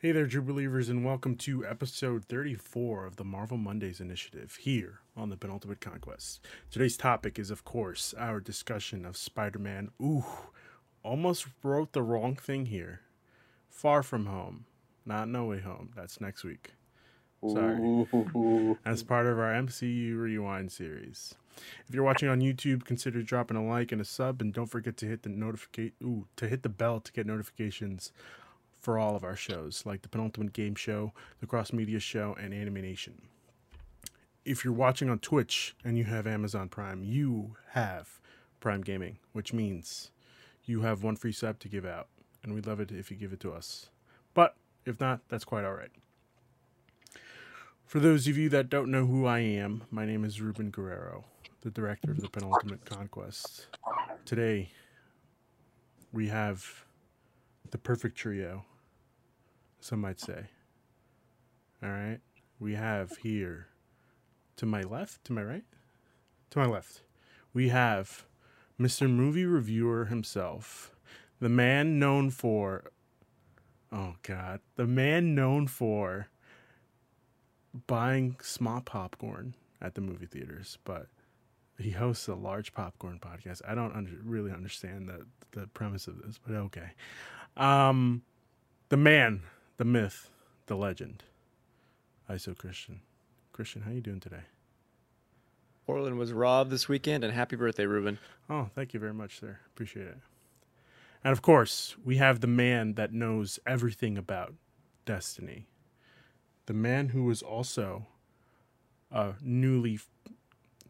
Hey there, true believers, and welcome to episode 34 of the Marvel Mondays Initiative here on the Penultimate Conquest. Today's topic is, of course, our discussion of Spider Man. Ooh, almost wrote the wrong thing here. Far From Home, not No Way Home. That's next week. Sorry. As part of our MCU Rewind series. If you're watching on YouTube, consider dropping a like and a sub, and don't forget to hit the notificate ooh to hit the bell to get notifications for all of our shows, like the Penultimate Game Show, the Cross Media Show, and Animation. If you're watching on Twitch and you have Amazon Prime, you have Prime Gaming, which means you have one free sub to give out, and we'd love it if you give it to us. But if not, that's quite all right. For those of you that don't know who I am, my name is Ruben Guerrero, the director of the Penultimate Conquest. Today, we have the perfect trio, some might say. All right. We have here, to my left, to my right, to my left, we have Mr. Movie Reviewer himself, the man known for, oh God, the man known for buying small popcorn at the movie theaters, but he hosts a large popcorn podcast. I don't under, really understand the the premise of this, but okay. Um, the man, the myth, the legend, ISO Cristian. Cristian, how are you doing today? Portland was robbed this weekend, and happy birthday, Ruben. Oh, thank you very much, sir. Appreciate it. And of course, we have the man that knows everything about Destiny. The man who was also a newly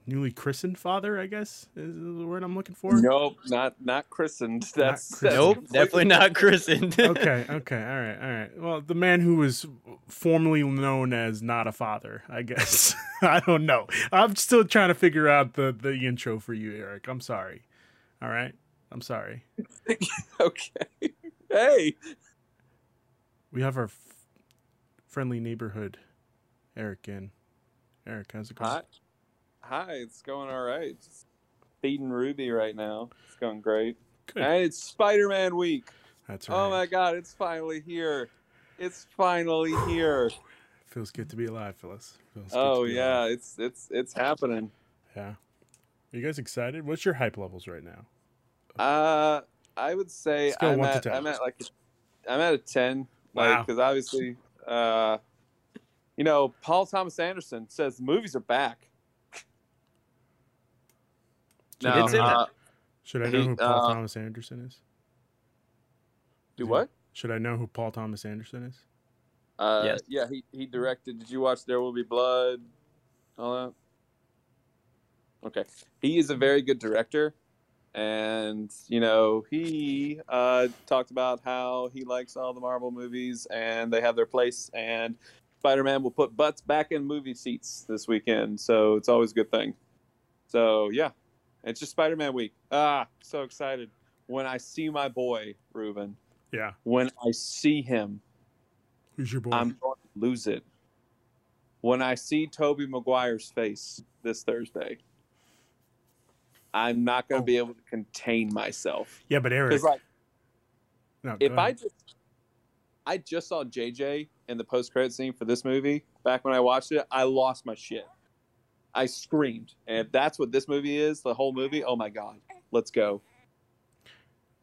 newly christened father, I guess is the word I'm looking for. Nope, not not christened. That's, christened. that's Nope, definitely not christened. okay, okay, all right, all right. Well, the man who was formerly known as not a father, I guess. I don't know. I'm still trying to figure out the the intro for you, Eric. I'm sorry. All right, I'm sorry. okay. Hey, We have our f- friendly neighborhood, Eric in. Eric, how's it going? hi, hi. It's going all right. Just feeding Ruby right now. It's going great. Good. And it's Spider-Man week. That's right. Oh my God, it's finally here. It's finally here. Feels good to be alive, Phyllis. Feels Oh yeah, alive. it's it's it's happening. yeah. Are you guys excited? What's your hype levels right now? Uh, I would say I'm at I'm at like I'm at a ten. Like Wow. because obviously, uh, you know, Paul Thomas Anderson says the movies are back. Should, did I, say know, uh, should I know who Paul uh, Thomas Anderson is? do Is he- what? Should I know who Paul Thomas Anderson is? Uh, Yes. Yeah, he, he directed. Did you watch There Will Be Blood? All that. Okay, he is a very good director, and you know he uh, talked about how he likes all the Marvel movies and they have their place. And Spider-Man will put butts back in movie seats this weekend, so it's always a good thing. So yeah, it's just Spider-Man week. Ah, so excited when I see my boy Ruben. Yeah. When I see him, Who's your boy? I'm going to lose it. When I see Tobey Maguire's face this Thursday, I'm not going to Oh. be able to contain myself. yeah, but Eric. Like, no, if I just, I just saw JJ in the post credit scene for this movie back when I watched it, I lost my shit. I screamed, and if that's what this movie is, the whole movie, oh my god, let's go.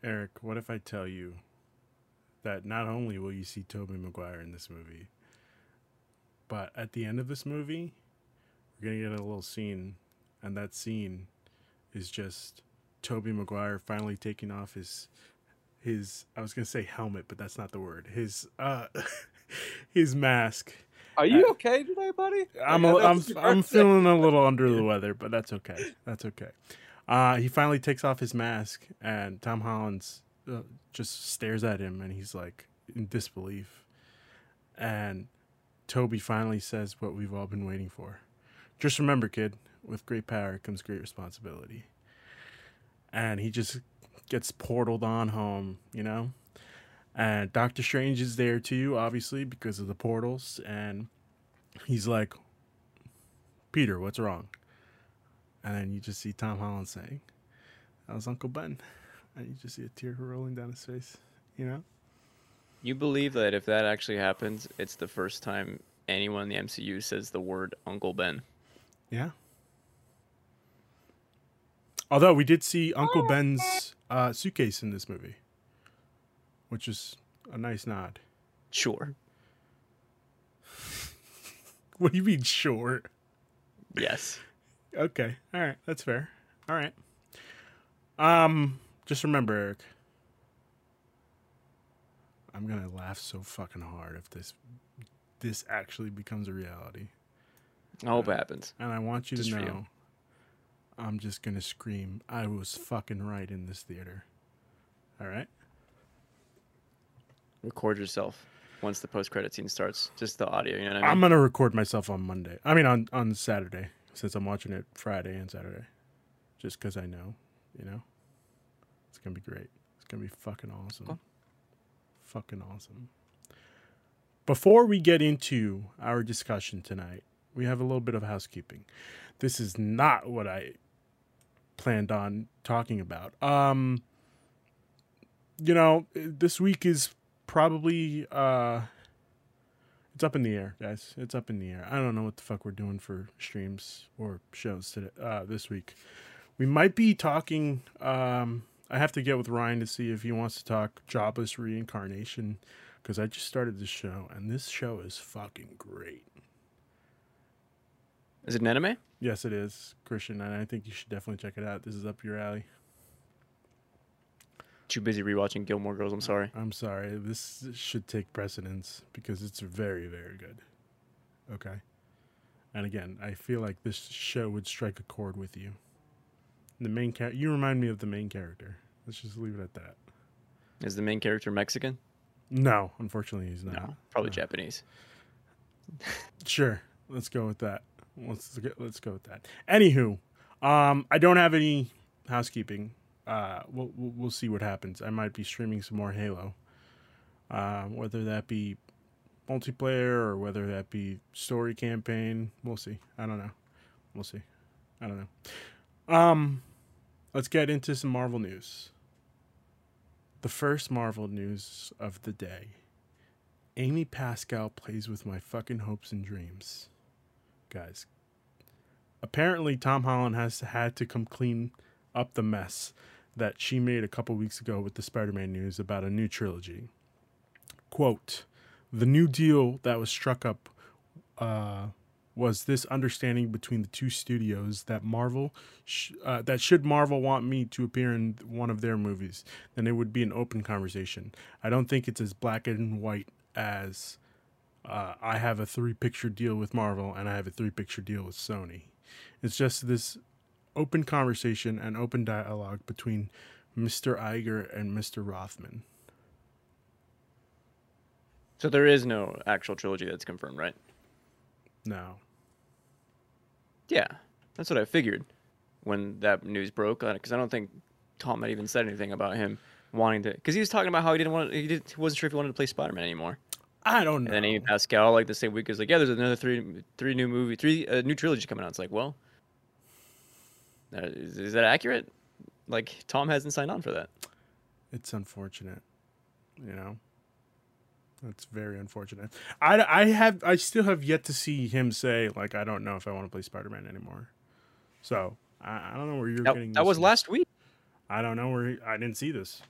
Eric, what if I tell you that not only will you see Tobey Maguire in this movie, but at the end of this movie, we're gonna get a little scene, and that scene is just Tobey Maguire finally taking off his his I was gonna say helmet, but that's not the word. His uh his mask. Are you okay today, buddy? I'm a, I'm I'm feeling a little under the weather, but that's okay. That's okay. Uh, he finally takes off his mask, and Tom Holland's uh, just stares at him, and he's like in disbelief. And Tobey finally says what we've all been waiting for. Just remember, kid, with great power comes great responsibility. And he just gets portaled on home, you know? And Doctor Strange is there too, obviously, because of the portals. And he's like, Peter, what's wrong? And then you just see Tom Holland saying, That was Uncle Ben. And you just see a tear rolling down his face, you know? You believe that if that actually happens, it's the first time anyone in the MCU says the word Uncle Ben. Yeah. Although we did see Uncle Ben's uh, suitcase in this movie, which is a nice nod. Sure. What do you mean, sure? Yes. Okay. All right. That's fair. All right. Um, just remember, Eric. I'm gonna laugh so fucking hard if this this actually becomes a reality, I hope it happens. and I want you Just to for you. know. I'm just gonna scream. I was fucking right in this theater. All right. Record yourself once the post credit scene starts. Just the audio, you know what I I'm gonna record myself on Monday. I mean on on Saturday since I'm watching it Friday and Saturday, just because I know, you know, it's gonna be great. It's gonna be fucking awesome. Cool. Fucking awesome. Before we get into our discussion tonight, we have a little bit of housekeeping. This is not what I planned on talking about. Um, you know, this week is probably uh it's up in the air, guys. It's up in the air. I don't know what the fuck we're doing for streams or shows today uh this week. We might be talking um I have to get with Ryan to see if he wants to talk jobless reincarnation because I just started this show and this show is fucking great. Is it an anime? Yes, it is, Cristian, and I think you should definitely check it out. This is up your alley. Too busy rewatching Gilmore Girls. I'm sorry. I'm sorry. This should take precedence because it's very, very good. Okay. And again, I feel like this show would strike a chord with you. The main character, you remind me of the main character. Let's just leave it at that. Is the main character Mexican? No, unfortunately, he's not. No, probably no. Japanese. Sure, let's go with that. Let's get, let's go with that. Anywho, um, I don't have any housekeeping. Uh, we'll, we'll see what happens. I might be streaming some more Halo, um, whether that be multiplayer or whether that be story campaign. We'll see. I don't know. We'll see. I don't know. Um, let's get into some Marvel news. The first Marvel news of the day. Amy Pascal plays with my fucking hopes and dreams. Guys, apparently Tom Holland has had to come clean up the mess that she made a couple weeks ago with the Spider-Man news about a new trilogy. Quote, the new deal that was struck up uh, was this understanding between the two studios that Marvel, sh- uh, that should Marvel want me to appear in one of their movies, then it would be an open conversation. I don't think it's as black and white as uh, I have a three picture deal with Marvel and I have a three picture deal with Sony. It's just this open conversation and open dialogue between Mr. Iger and Mr. Rothman. So there is no actual trilogy that's confirmed, right? No. Yeah, that's what I figured when that news broke. On it, because I don't think Tom had even said anything about him wanting to. Because he was talking about how he didn't want. He, did, he wasn't sure if he wanted to play Spider Man anymore. I don't know. And then Amy Pascal, like the same week, was like, "Yeah, there's another three, three new movie, three uh, new trilogy coming out." It's like, well, uh, Uh, is, is that accurate? Like Tom hasn't signed on for that. It's unfortunate, you know. That's very unfortunate. I, I have I still have yet to see him say like I don't know if I want to play Spider Man anymore. So I, I don't know where you're That, getting. that was from. last week. I don't know where he, I didn't see this.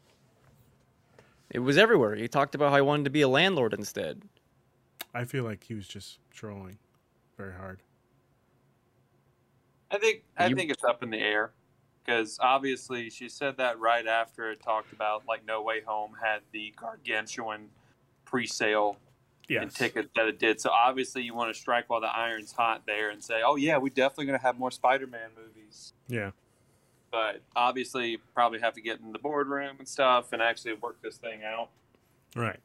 It was everywhere. He talked about how he wanted to be a landlord instead. I feel like he was just trolling very hard. I think I You- think it's up in the air because obviously she said that right after it talked about like No Way Home had the gargantuan pre-sale and Yes. ticket that it did. So obviously you want to strike while the iron's hot there and say, "Oh yeah, we're definitely going to have more Spider-Man movies." Yeah. But obviously, you probably have to get in the boardroom and stuff and actually work this thing out. Right.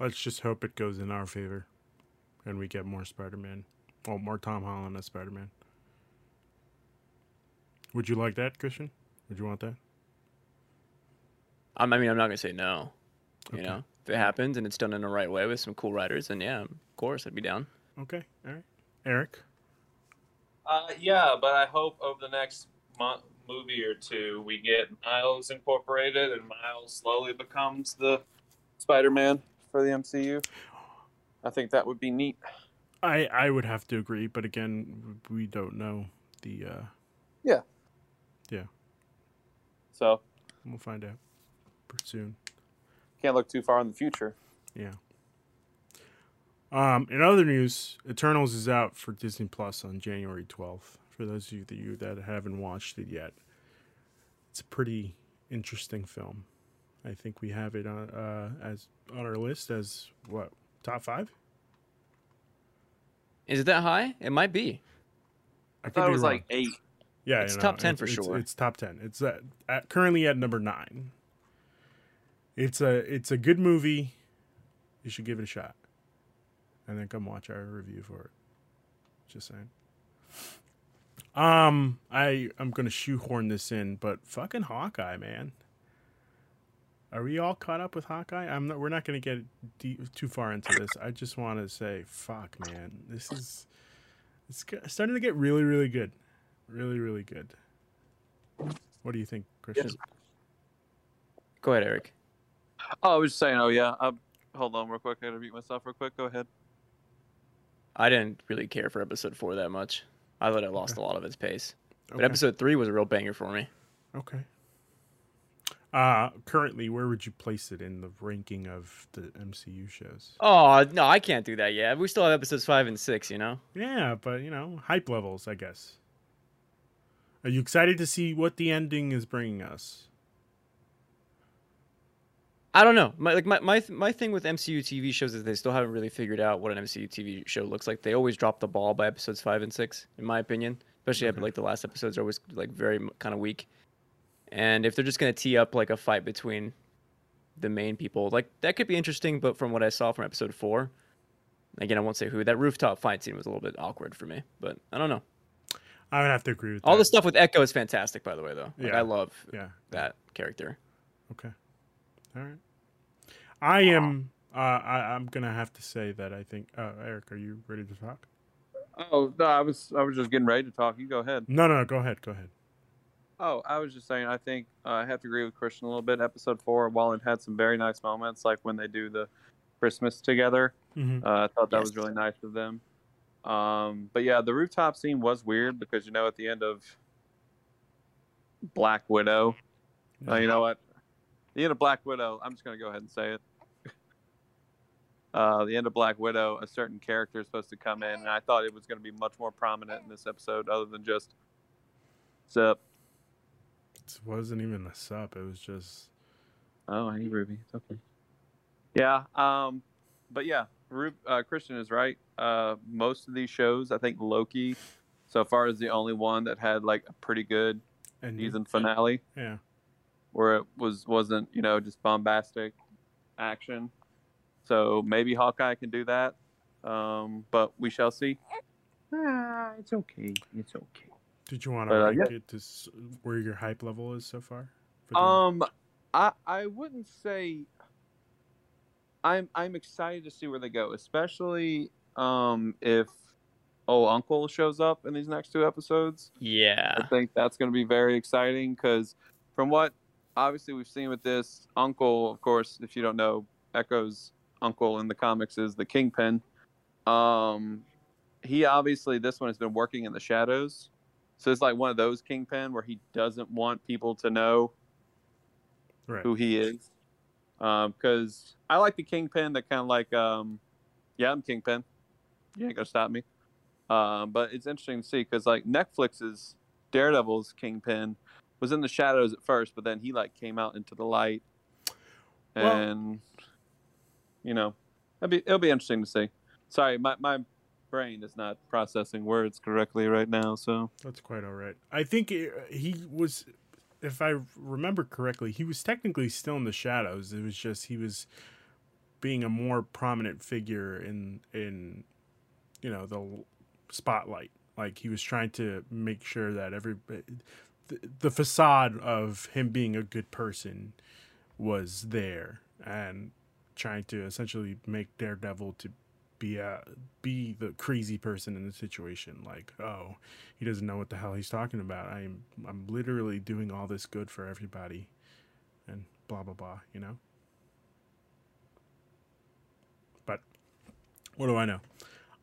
Let's just hope it goes in our favor and we get more Spider Man. Well, more Tom Holland as Spider Man. Would you like that, Cristian? Would you want that? I'm- I mean, I'm not gonna say no. You know, if it happens and it's done in the right way with some cool writers, then yeah, of course, I'd be down. Okay. All right. Eric? Uh, yeah, but I hope over the next month, movie or two, we get Miles incorporated, and Miles slowly becomes the Spider-Man for the MCU. I think that would be neat. I I would have to agree, but again, we don't know the. uh So We'll find out soon. can't look too far in the future. Yeah. Um, in other news, Eternals is out for Disney Plus on January 12th. For those of you that, you that haven't watched it yet, it's a pretty interesting film. I think we have it on uh, as on our list as what top five. Is it that high? It might be. I could thought it was wrong. like eight. Yeah, it's you know, top 10 it's- for sure. It's top ten. It's at, at currently at number nine. It's a it's a good movie. You should give it a shot, and then come watch our review for it. Just saying. Um, I I'm gonna shoehorn this in, but fucking Hawkeye, man. Are we all caught up with Hawkeye? I'm not. We're not gonna get deep, too far into this. I just want to say, fuck, man. This is it's starting to get really, really good, really, really good. What do you think, Cristian? Go ahead, Eric. Oh, I was just saying. Oh yeah. Um, hold on, real quick. I gotta mute myself real quick. Go ahead. I didn't really care for episode four that much. I thought it lost Okay. a lot of its pace. But Okay. episode three was a real banger for me. Okay. Uh, currently, where would you place it in the ranking of the MCU shows? Oh no, I can't do that yet. We still have episodes five and six. You know. Yeah, but you know, hype levels, I guess. Are you excited to see what the ending is bringing us? I don't know. My like my my my thing with MCU TV shows is they still haven't really figured out what an MCU TV show looks like. They always drop the ball by episodes five and six, in my opinion. Especially like the last episodes are always like very kind of weak. And if they're just gonna tee up like a fight between the main people, like that could be interesting. But from what I saw from episode four, again I won't say who, that rooftop fight scene was a little bit awkward for me. But I don't know. I would have to agree with All that. the stuff with Echo is fantastic, by the way, though. Like, Yeah. I love Yeah. that character. Okay. All right. I am. Uh, I, I'm gonna have to say that I think. Uh, Eric, are you ready to talk? Oh no, I was I was just getting ready to talk. You go ahead. No, no, no. Go ahead. Go ahead. Oh, I was just saying. I think uh, I have to agree with Christian a little bit. Episode four, while it had some very nice moments, like when they do the Christmas together, Mm-hmm. uh, I thought that was really nice of them. Um, but yeah, the rooftop scene was weird because you know at the end of Black Widow, uh, you know what? The end of Black Widow. I'm just gonna go ahead and say it. Uh, the end of Black Widow, a certain character is supposed to come in, and I thought it was going to be much more prominent in this episode, other than just Sup. It wasn't even a sup. It was just. Oh, I need Ruby. It's okay. Yeah. Um, but yeah, Ru- uh, Cristian is right. Uh, most of these shows, I think Loki, so far is the only one that had like a pretty good And season finale Yeah. where it was wasn't you know just bombastic action. So maybe Hawkeye can do that. Um, but we shall see. Ah, it's okay. It's okay. Did you want to uh, rank yeah. it to where your hype level is so far? Um, I I wouldn't say. I'm I'm excited to see where they go, especially um if oh Uncle shows up in these next two episodes. Yeah. I think that's going to be very exciting because from what obviously we've seen with this Uncle, of course, if you don't know, Echo's uncle in the comics is the Kingpin. Um, he obviously this one has been working in the shadows, so it's like one of those Kingpin where he doesn't want people to know right. who he is. Because I like the Kingpin that kind of like, um, yeah, I'm Kingpin. You ain't gonna stop me. Um, but it's interesting to see because like Netflix's Daredevil's Kingpin was in the shadows at first, but then he like came out into the light, Well- and you know, it'll be it'll be interesting to see. Sorry, my my brain is not processing words correctly right now, so That's quite all right. I think it, he was, if I remember correctly, he was technically still in the shadows. It was just he was being a more prominent figure in in you know the spotlight. Like he was trying to make sure that every the, the facade of him being a good person was there and trying to essentially make Daredevil to be a be the crazy person in the situation like oh he doesn't know what the hell he's talking about i'm i'm literally doing all this good for everybody and blah blah blah you know but What do I know?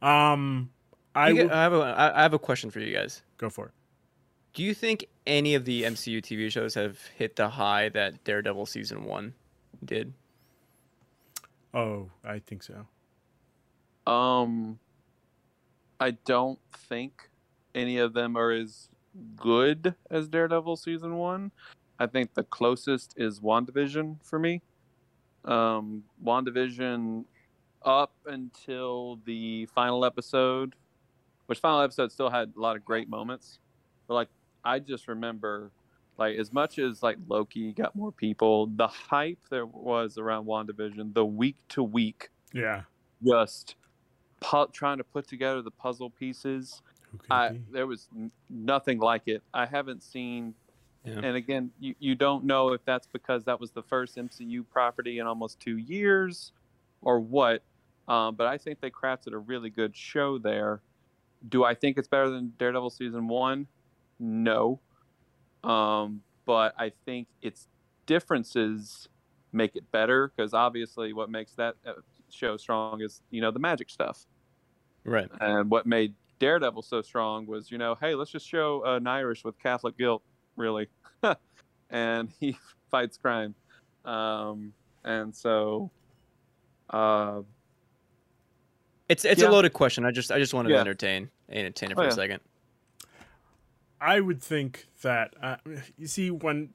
Um, I will I have a I have a question for you guys. go for it. Do you think any of the MCU TV shows have hit the high that Daredevil season one did? Oh, I think so. Um, I don't think any of them are as good as Daredevil season one. I think the closest is WandaVision for me. Um, WandaVision up until the final episode, which final episode still had a lot of great moments, but like I just remember, like as much as like Loki got more people, the hype there was around WandaVision, the week to week Yeah. just pu- trying to put together the puzzle pieces. I there was n- nothing like it. I haven't seen, Yeah. and again, you, you don't know if that's because that was the first MCU property in almost two years, or what. Um, but I think they crafted a really good show there. Do I think it's better than Daredevil season one? No. Um, but I think its differences make it better because obviously what makes that uh, show strong is you know the magic stuff. Right. And what made Daredevil so strong was, you know, hey, let's just show an Irish with Catholic guilt, really, and he fights crime. Um, and so, uh, It's it's Yeah. a loaded question. I just I just wanted to entertain entertain it Oh, for yeah. a second. I would think that uh, you see when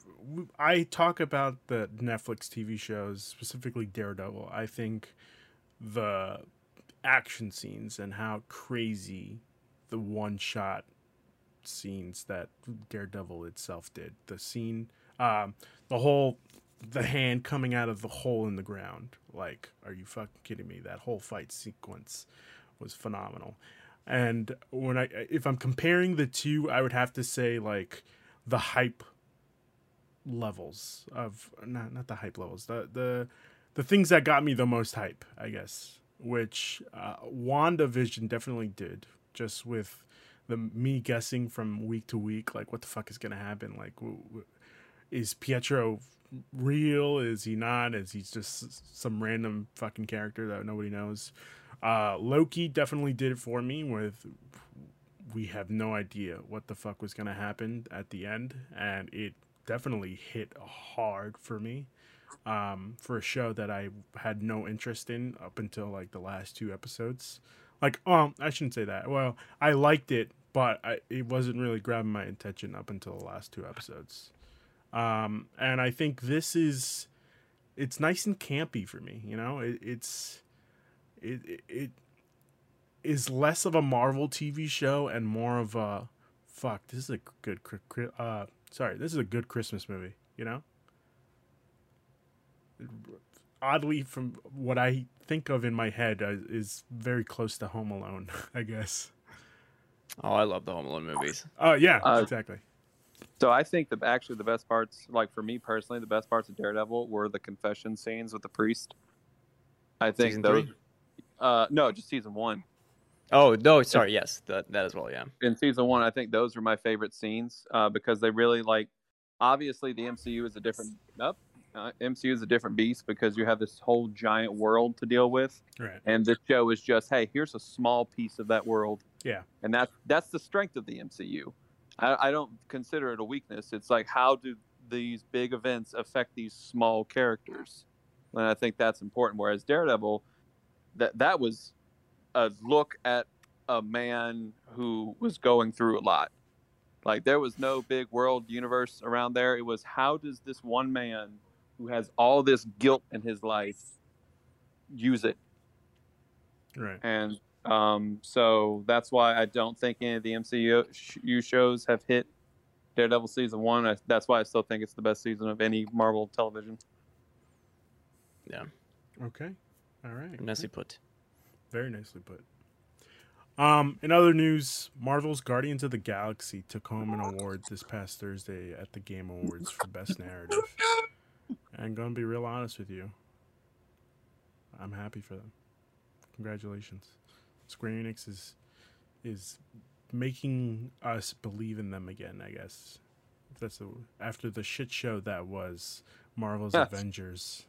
I talk about the Netflix TV shows, specifically Daredevil, I think the action scenes and how crazy the one shot scenes that Daredevil itself did. The scene, um, the whole, the hand coming out of the hole in the ground. Like, are you fucking kidding me? That whole fight sequence was phenomenal. And when I, if I'm comparing the two, I would have to say like the hype levels of not not the hype levels, the the the things that got me the most hype, I guess. Which uh, WandaVision definitely did, just with the me guessing from week to week, like what the fuck is gonna happen? Like, w- w- is Pietro real? Is he not? Is he just some random fucking character that nobody knows? Uh, Loki definitely did it for me. With we have no idea what the fuck was gonna happen at the end, and it definitely hit hard for me. Um, for a show that I had no interest in up until like the last two episodes. Like, um, I shouldn't say that. Well, I liked it, but I, it wasn't really grabbing my attention up until the last two episodes. Um, and I think this is, it's nice and campy for me. You know, it, it's, it, it, it is less of a Marvel TV show and more of a, fuck, this is a good, uh, sorry, this is a good Christmas movie. You know. Oddly, from what I think of in my head, uh, is very close to Home Alone. I guess. Oh, I love the Home Alone movies. Oh yeah, Uh, exactly. so I think the actually the best parts, like for me personally, the best parts of Daredevil were the confession scenes with the priest. I think Season those. three? Uh, no, just season one. Oh no, sorry. Yes, that that as well. Yeah. in season one, I think those were my favorite scenes uh, because they really like. Obviously, the MCU is a different. Nope, uh, MCU is a different beast because you have this whole giant world to deal with, Right. and this show is just, hey, here's a small piece of that world. Yeah. and that's that's the strength of the MCU. I, I don't consider it a weakness. It's like how do these big events affect these small characters, and I think that's important. Whereas Daredevil, that that was a look at a man who was going through a lot. Like there was no big world universe around there. It was how does this one man who has all this guilt in his life use it? Right. And um, so that's why I don't think any of the MCU sh- shows have hit Daredevil season one. I, that's why I still think it's the best season of any Marvel television. Yeah. Okay. All right. Nicely put. Very nicely put. Um, in other news, Marvel's Guardians of the Galaxy took home an award this past Thursday at the Game Awards for Best Narrative. And gonna be real honest with you, I'm happy for them. Congratulations. Square Enix is is making us believe in them again. I guess if that's the after the shit show that was Marvel's Yes. Avengers.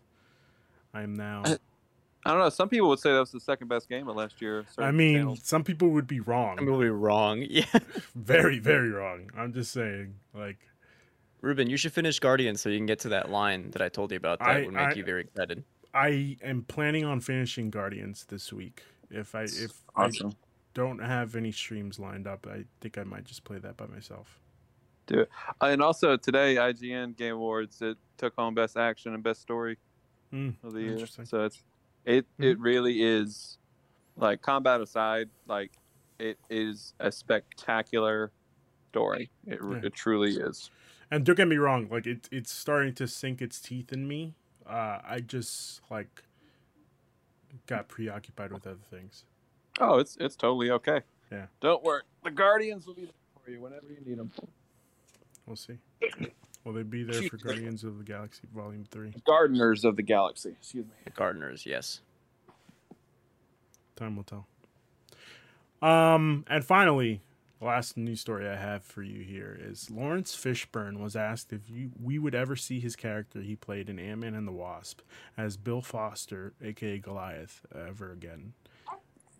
I am now. I don't know. Some people would say that was the second best game of last year. I mean, channels. some people would be wrong. I'm gonna be wrong. Yeah, very, very wrong. I'm just saying, like, Ruben, you should finish Guardians so you can get to that line that I told you about. That I- would make I- you very excited. I am planning on finishing Guardians this week. If I if I don't have any streams lined up, I think I might just play that by myself. Do it. and also today, IGN Game Awards it took home Best Action and Best Story Hmm, of the year. So it's it it really is like combat aside, like it is a spectacular story. It, Yeah. it truly is. And don't get me wrong, like it, it's starting to sink its teeth in me. Uh, I just like got preoccupied with other things. Oh, it's it's totally okay. Yeah. Don't worry. The Guardians will be there for you whenever you need them. We'll see. Will they be there for Guardians of the Galaxy Volume Three? Gardeners of the Galaxy. Excuse me. The Gardeners, yes. Time will tell. Um, and finally, the last news story I have for you here is Laurence Fishburne was asked if you we would ever see his character he played in Ant Man and the Wasp as Bill Foster, aka Goliath, ever again.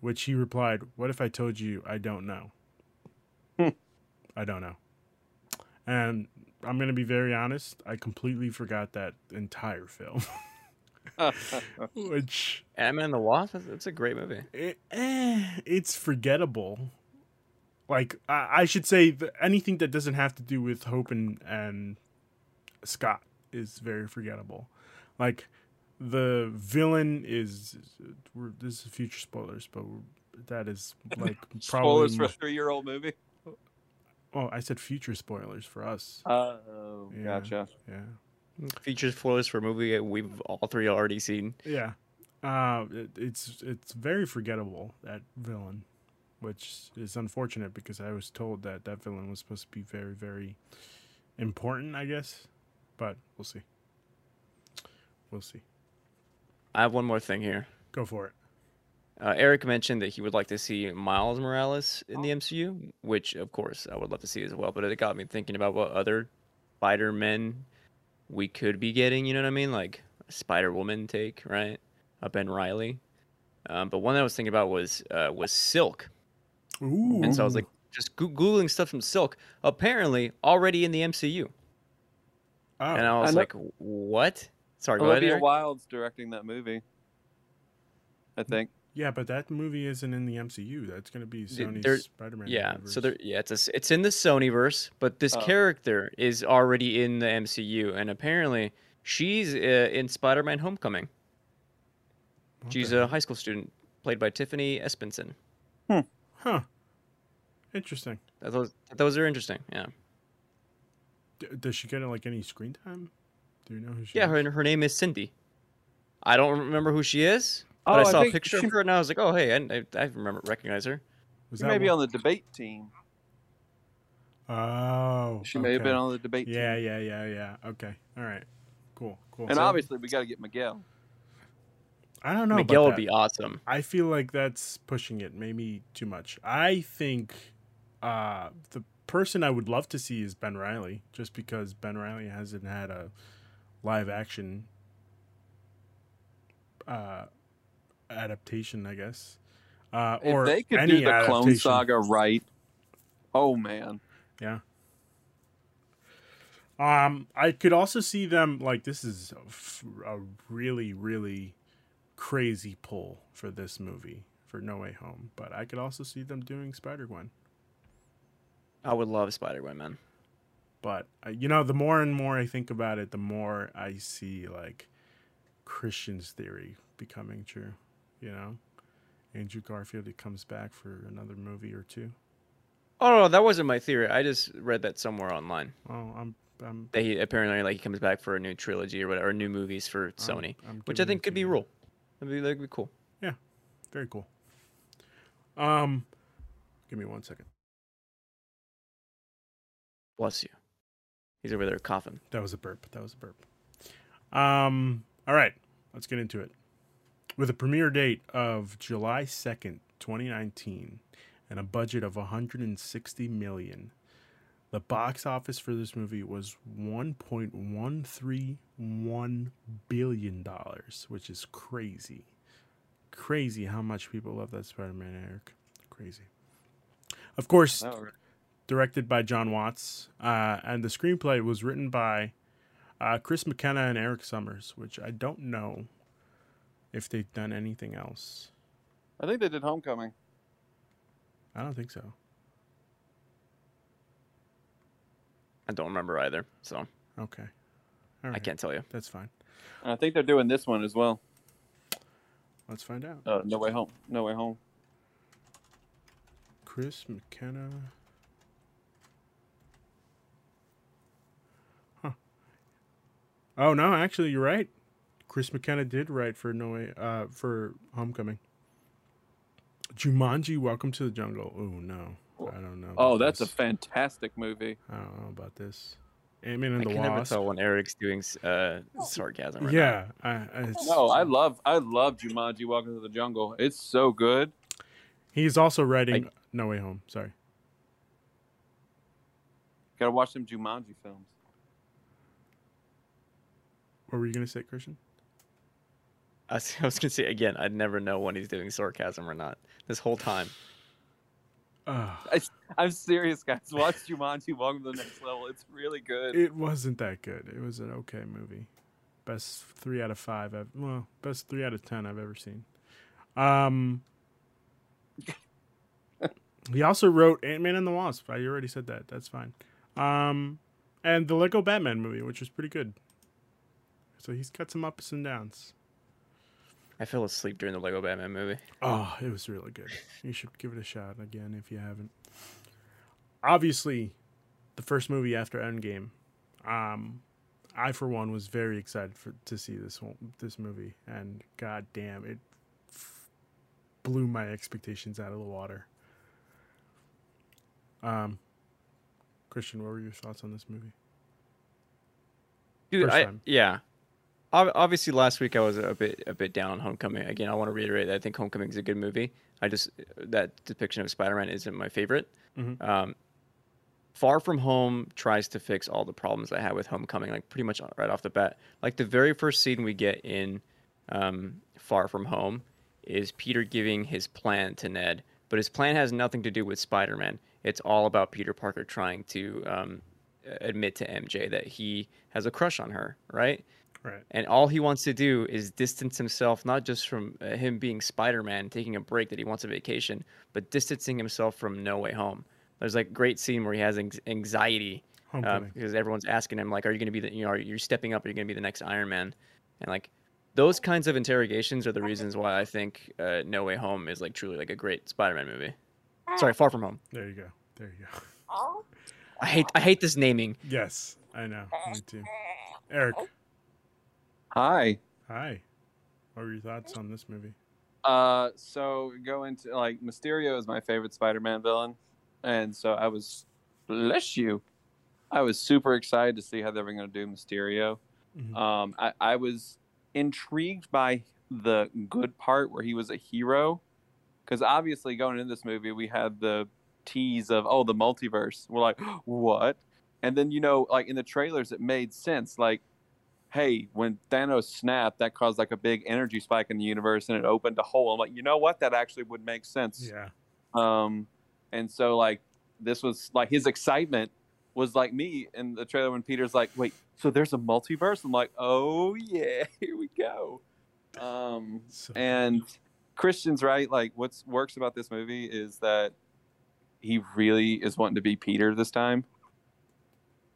Which he replied, "What if I told you I don't know? Hmm. I don't know." And I'm gonna be very honest. I completely forgot that entire film, which Ant-Man and the Wasp. That's, that's a great movie. it, eh, it's forgettable. Like I, I should say, that anything that doesn't have to do with Hope and, and Scott is very forgettable. Like the villain is. We're, this is future spoilers, but that is like probably. Spoilers for a three-year-old movie. oh, I said future spoilers for us. Oh, Yeah. gotcha. Yeah, Features spoilers for a movie we've all three already seen. yeah. Uh, it, it's it's very forgettable that villain, which is unfortunate because I was told that that villain was supposed to be very very important. I guess, but we'll see. We'll see. I have one more thing here. Go for it. Uh, Eric mentioned that he would like to see Miles Morales in the MCU, which of course I would love to see as well. But it got me thinking about what other Spider Men we could be getting. You know what I mean? Like a Spider Woman take, right? A Ben Reilly. Um, but one that I was thinking about was uh, was Silk, Ooh. and so I was like just googling stuff from Silk. Apparently already in the MCU, oh, and I was know- like, what? Sorry, go ahead. Olivia Wilde's directing that movie. I think. yeah, but that movie isn't in the MCU. That's going to be Sony's there- Spider-Man. Yeah, universe. so there, yeah, it's a s it's in the Sonyverse, but this Oh. character is already in the MCU, and apparently she's uh, in Spider-Man: Homecoming. What She's a high school student, played by Tiffany Espensen. hell? Huh. Interesting. That was those are interesting. Yeah, D- does she get like any screen time? Do you know who she yeah. is? Her her name is Cindy. I don't remember who she is, but Oh, I I saw a picture she- of her, and I was like, oh hey, I, I, I remember recognize her. Was She may be one- on the debate team. Oh, She may have been on the debate Yeah, team. yeah, yeah, yeah. Yeah. Okay, all right, cool, cool. And So, obviously, we got to get Miguel. I don't know. Miguel about would be awesome. I feel like that's pushing it maybe too much. I think uh, the person I would love to see is Ben Reilly, just because Ben Reilly hasn't had a live action uh, adaptation, I guess. Uh, or if they could any do the Clone. Saga right, oh man, yeah. Um, I could also see them like this is a, f- a really, really crazy pull for this movie for No Way Home, but I could also see them doing Spider Gwen. I would love Spider Gwen, man. But uh, you know, the more and more I think about it, the more I see like Cristian's theory becoming true. You know, Andrew Garfield he comes back for another movie or two. Oh no, that wasn't my theory. I just read that somewhere online. Oh, I'm, I'm, that he apparently like he comes back for a new trilogy or whatever, or new movies for I'm- Sony, I'm which I think could be you. Real. That'd be that'd be cool. Yeah, very cool. Um, give me one second. Bless you. He's over there coughing. That was a burp. That was a burp. Um, all right, let's get into it. With a premiere date of July 2nd, 2019, and a budget of 160 million, the box office for this movie was 1.131 billion dollars, which is crazy. crazy how much people love that Spider-Man, Eric. Crazy. Of course, Oh, directed by John Watts, uh, and the screenplay was written by uh, Chris McKenna and Erik Sommers, which I don't know if they've done anything else. I think they did Homecoming. I don't think so. I don't remember either, so Okay, all I can't tell you. That's fine. And I think they're doing this one as well. Let's find out. Uh, no Way Home. No Way Home. Chris McKenna. Huh. Oh no, actually, you're right. Chris McKenna did write for No Way, uh, for Homecoming. Jumanji: Welcome to the Jungle. Oh no, I don't know. Oh, about that's a fantastic movie. I don't know about this. Ant Man and I the can never Wasp. tell when Eric's doing uh, sarcasm. Right yeah, I, I, No, I love I love Jumanji: Welcome to the Jungle. It's so good. He's also writing No Way Home. Sorry. Gotta watch them Jumanji films. What were you gonna say, Cristian? I was, I was gonna say again. I'd never know when he's doing sarcasm or not. This whole time. Uh, I'm serious, guys. Watch Jumanji: Welcome to the Next Level. It's really good. It wasn't that good. It was an okay movie. Best three out of five. I've, well, best three out of ten I've ever seen. Um, he also wrote Ant Man and the Wasp. I already said that. That's fine. Um, and the Lego Batman movie, which was pretty good. So he's got some ups and downs. I fell asleep during the Lego Batman movie. Oh, it was really good. You should give it a shot again if you haven't. Obviously, the first movie after Endgame. Um, I for one was very excited for to see this one, this movie, and god damn, it f- blew my expectations out of the water. Um, Cristian, what were your thoughts on this movie? Dude, I, yeah. Ob- Obviously, last week I was a bit a bit down on Homecoming. Again, I want to reiterate that I think Homecoming is a good movie. I just that depiction of Spider-Man isn't my favorite. Mhm. Um, Far From Home tries to fix all the problems I had with Homecoming, like pretty much right off the bat. Like the very first scene we get in um, Far From Home is Peter giving his plan to Ned, but his plan has nothing to do with Spider-Man. It's all about Peter Parker trying to um, admit to MJ that he has a crush on her, right? Right. And all he wants to do is distance himself, not just from uh, him being Spider Man, taking a break that he wants a vacation, but distancing himself from No Way Home. There's like great scene where he has anxiety uh, because everyone's asking him like, "Are you going to be the you know are you stepping up? Are you going to be the next Iron Man?" And like those kinds of interrogations are the reasons why I think uh, No Way Home is like truly like a great Spider-Man movie. Sorry, Far From Home. there you go. There you go. I hate I hate this naming. Yes, I know. Me too. Eric, Hi. hi. What were your thoughts on this movie? Uh, so go into like Mysterio is my favorite Spider-Man villain, and so I was bless you. I was super excited to see how they were going to do Mysterio. Mhm. Um, I, I was intrigued by the good part where he was a hero, because obviously going into this movie we had the tease of oh the multiverse. We're like what, and then you know like in the trailers it made sense like hey, when Thanos snapped, that caused like a big energy spike in the universe and it opened a hole. I'm like, you know what? That actually would make sense. Yeah. Um, and so like this was like his excitement was like me in the trailer when Peter's like, wait, so there's a multiverse? I'm like, oh yeah, here we go. Um, So, and Cristian's right. Like, what's works about this movie is that he really is wanting to be Peter this time.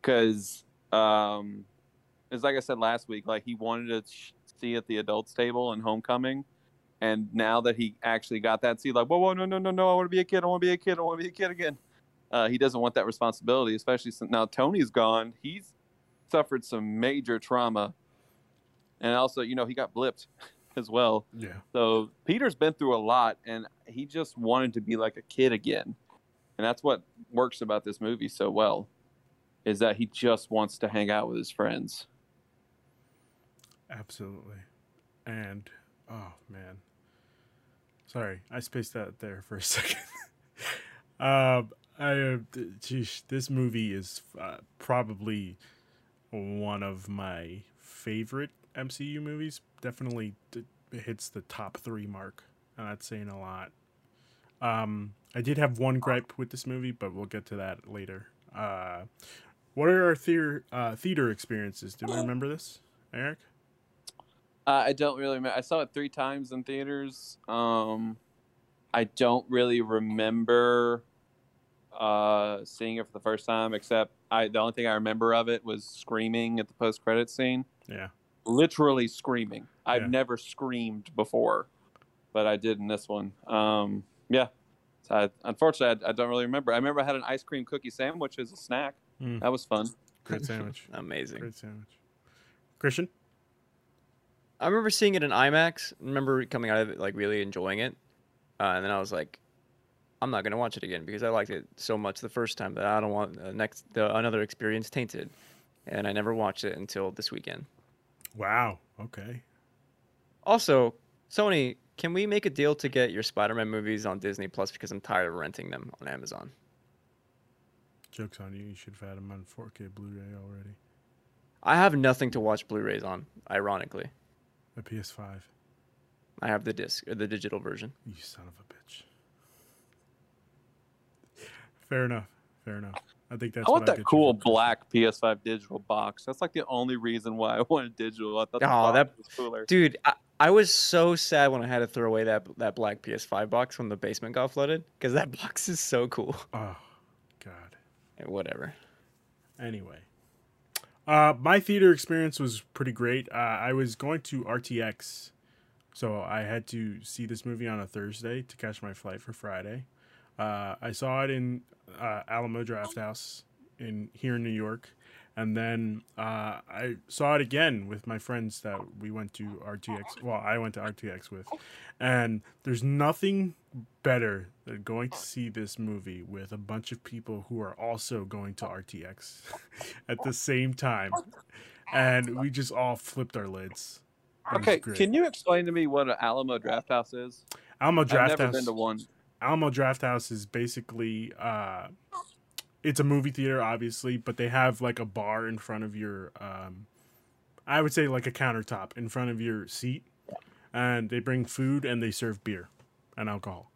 Because, um, it's like I said last week. Like he wanted to sh- see at the adults table in Homecoming, and now that he actually got that seat, like, whoa, whoa, no, no, no, no, I want to be a kid. I want to be a kid. I want to be a kid again. Uh, he doesn't want that responsibility, especially since now Tony's gone. He's suffered some major trauma, and also, you know, he got blipped as well. yeah. So Peter's been through a lot, and he just wanted to be like a kid again, and that's what works about this movie so well, is that he just wants to hang out with his friends. Absolutely. And oh man, sorry, I spaced out there for a second. um, I uh, th- geesh, this movie is uh, probably one of my favorite MCU movies. Definitely d- hits the top three mark and that's saying a lot. Um, I did have one gripe with this movie, but we'll get to that later. Uh, what are our theater uh, theater experiences? Do we remember this, Eric? Uh, I don't really remember. I saw it three times in theaters. Um, I don't really remember uh, seeing it for the first time, except I the only thing I remember of it was screaming at the post credit scene. Yeah. Literally screaming. I've Yeah. never screamed before, but I did in this one. Um, yeah. So I, unfortunately, I, I don't really remember. I remember I had an ice cream cookie sandwich as a snack. Mm. That was fun. Great sandwich. Amazing. Great sandwich. Cristian? I remember seeing it in IMAX. Remember coming out of it like really enjoying it, uh, and then I was like, I'm not gonna watch it again because I liked it so much the first time that I don't want the next the, another experience tainted, and I never watched it until this weekend. Wow. Okay. Also, Sony, can we make a deal to get your Spider-Man movies on Disney Plus because I'm tired of renting them on Amazon? Joke's on you. You should have had them on 4K Blu ray already. I have nothing to watch Blu-rays on. Ironically, The PS5. I have the disc or the digital version. You son of a bitch. Fair enough. Fair enough. I think that's I want what that get cool black PS5 digital box. That's like the only reason why I wanted digital. I thought the Oh, box that- was cooler. Dude, I, I was so sad when I had to throw away that that black PS5 box when the basement got flooded because that box is so cool. Oh, God. Eh, Whatever. Anyway, uh, my theater experience was pretty great. Uh, I was going to RTX, so I had to see this movie on a Thursday to catch my flight for Friday. Uh, I saw it in uh, Alamo Drafthouse in here in New York, and then uh, I saw it again with my friends that we went to RTX. Well, I went to RTX with, and there's nothing better than going to see this movie with a bunch of people who are also going to RTX at the same time, and we just all flipped our lids. It Okay, can you explain to me what an Alamo Drafthouse is? Alamo Draft I've never House? been to one. Alamo Drafthouse is basically uh it's a movie theater obviously, but they have like a bar in front of your um I would say like a countertop in front of your seat and they bring food and they serve beer and alcohol.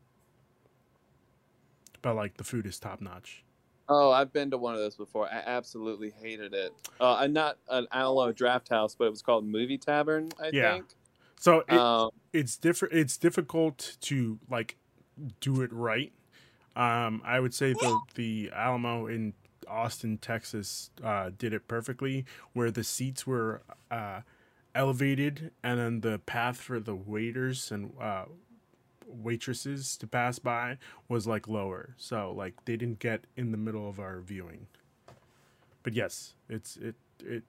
But like the food is top notch. Oh, I've been to one of those before. I absolutely hated it. Uh, and not an Alamo Drafthouse, but it was called Movie Tavern. I Yeah. think. So it, Um, it's different it's difficult to like do it right um i would say the the alamo in austin texas uh did it perfectly where the seats were uh elevated and then the path for the waiters and uh waitresses to pass by was like lower. So like they didn't get in the middle of our viewing. But yes it's it it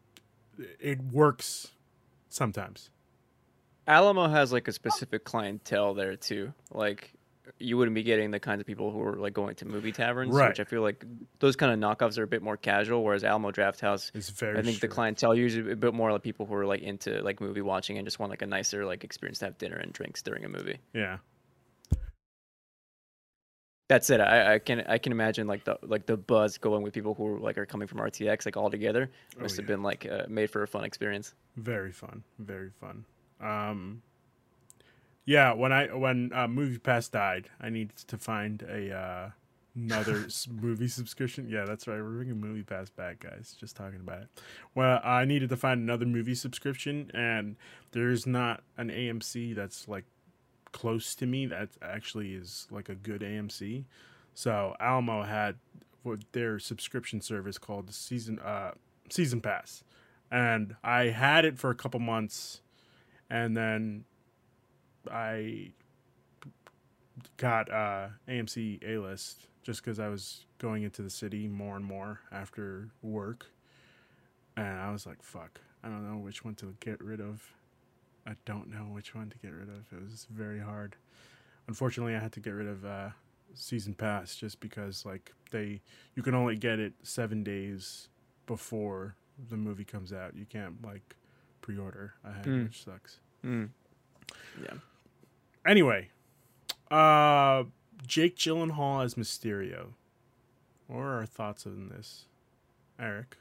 it works sometimes. Alamo has like a specific clientele there too. Like you wouldn't be getting the kinds of people who are like going to movie taverns, Right. which I feel like those kind of knockoffs are a bit more casual. Whereas Alamo Drafthouse, it's very I think the clientele usually a bit more like people who are like into like movie watching and just want like a nicer like experience to have dinner and drinks during a movie. yeah That's it. I, I can I can imagine like the like the buzz going with people who are like are coming from RTX like all together Oh, must have yeah. been like uh, made for a fun experience. very fun very fun um yeah when i when uh, MoviePass died i needed to find a uh another movie subscription. Yeah that's right we're bringing MoviePass back guys just talking about it. Well i needed to find another movie subscription and there's not an amc that's like close to me that actually is like a good amc so alamo had what their subscription service called the season uh season pass and I had it for a couple months, and then I got uh, AMC A list just because I was going into the city more and more after work, and I was like, "Fuck, I don't know which one to get rid of. I don't know which one to get rid of. It was very hard. Unfortunately, I had to get rid of uh, season pass just because like they you can only get it seven days before the movie comes out. You can't like pre-order ahead, Mm. which sucks. Mm. Yeah. Anyway, uh, Jake Gyllenhaal as Mysterio. What are our thoughts on this, Eric?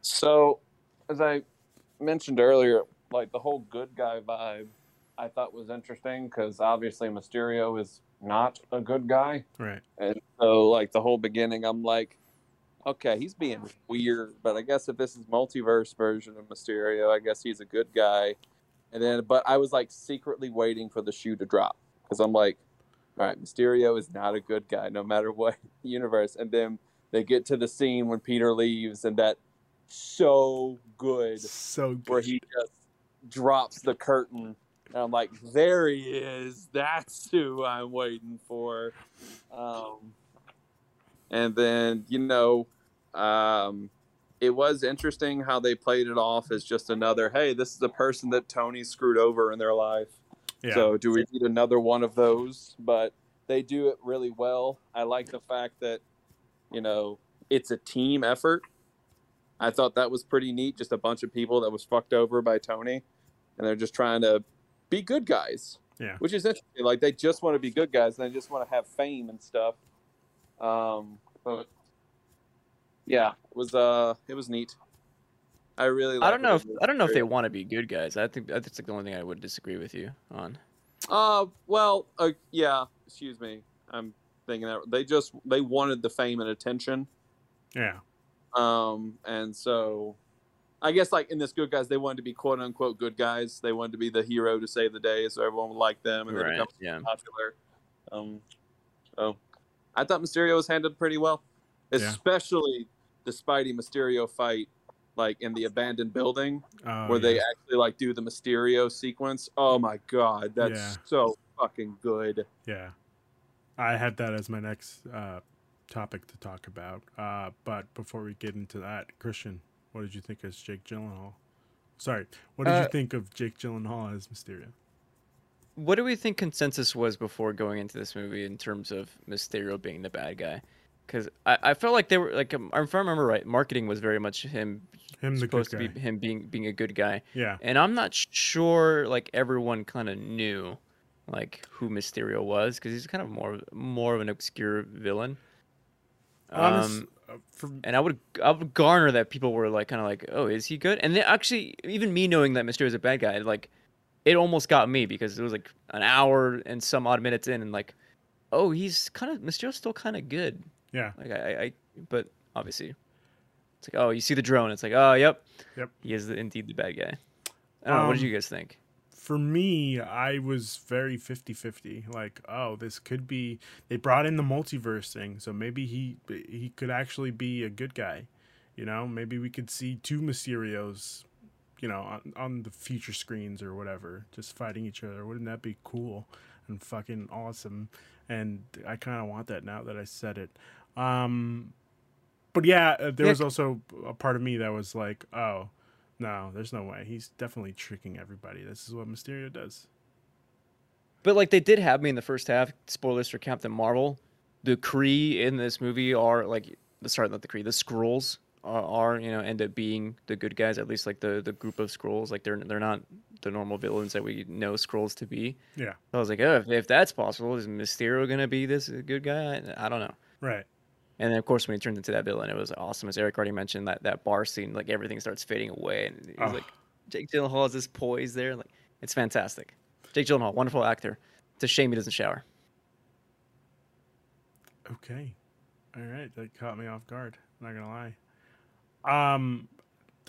So, as I mentioned earlier, like the whole good guy vibe, I thought was interesting because obviously Mysterio is not a good guy, Right. and so like the whole beginning, I'm like, okay, he's being weird, but I guess if this is multiverse version of Mysterio, I guess he's a good guy. And then, but I was like secretly waiting for the shoe to drop because I'm like, all right, Mysterio is not a good guy no matter what universe. And then they get to the scene when Peter leaves, and that so good So good. where he just drops the curtain. And I'm like, there he is. That's who I'm waiting for. Um, and then, you know, um, it was interesting how they played it off as just another, hey, this is a person that Tony screwed over in their life. yeah. So do we need another one of those? But they do it really well. I like the fact that, you know, it's a team effort. I thought that was pretty neat. Just a bunch of people that was fucked over by Tony, and they're just trying to be good guys. Yeah. Which is interesting. Like they just want to be good guys, and they just want to have fame and stuff. Um, but yeah, it was uh, it was neat. I really. I don't like know. it. If, I don't know if they want to be good guys. I think that's like the only thing I would disagree with you on. Uh, well, uh, yeah. Excuse me. I'm thinking that they just they wanted the fame and attention. yeah. Um, and so I guess like in this good guys, they wanted to be quote unquote good guys. They wanted to be the hero to save the day, so everyone would like them and they become Yeah. popular. Um, so I thought Mysterio was handled pretty well, Yeah. Especially the Spidey Mysterio fight, like in the abandoned building Oh, where they actually like do the Mysterio sequence. Oh my god, that's Yeah. so fucking good. Yeah. I had that as my next uh, topic to talk about. Uh, but before we get into that, Cristian, what did you think as Jake Gyllenhaal? Sorry, what did you Uh, think of Jake Gyllenhaal as Mysterio? What do we think consensus was before going into this movie in terms of Mysterio being the bad guy? Because I, I felt like they were like um, if I remember right, marketing was very much him Him, supposed to be him being being a good guy, Yeah. and I'm not sure like everyone kind of knew like who Mysterio was because he's kind of more more of an obscure villain. Honest, Um, uh, for, and I would I would garner that people were like kind of like, oh, is he good? And then actually, even me knowing that Mysterio is a bad guy, like it almost got me because it was like an hour and some odd minutes in, and like, oh, he's kind of Mysterio's still kind of good. Yeah. Like I, I, I, but obviously, it's like, oh, you see the drone, it's like, oh, yep, Yep. he is the, indeed the bad guy. I don't know. What did Um, you guys think? for me, I was very 50 50. Like, oh, this could be. They brought in the multiverse thing, so maybe he he could actually be a good guy. You know, maybe we could see two Mysterios, you know, on, on the future screens or whatever, just fighting each other. Wouldn't that be cool and fucking awesome? And I kind of want that now that I said it. Um, but yeah, uh, there Yeah, was also a part of me that was like, oh, no, there's no way. He's definitely tricking everybody. This is what Mysterio does. But like they did have me in the first half. Spoilers for Captain Marvel. The Kree in this movie are like the sorry, not the Kree. The Skrulls are, are you know end up being the good guys. At least like the the group of Skrulls. Like they're they're not the normal villains that we know Skrulls to be. Yeah. So I was like, oh, if, if that's possible, is Mysterio gonna be this good guy? I, I don't know. Right. And then of course when he turns into that villain, it was awesome. As Eric already mentioned, that that bar scene, like everything starts fading away, and he's Oh. like, Jake Gyllenhaal has this poise there, like it's fantastic. Jake Gyllenhaal, wonderful actor. It's a shame he doesn't shower. Okay. All right. That caught me off guard. I'm Not gonna lie. Um,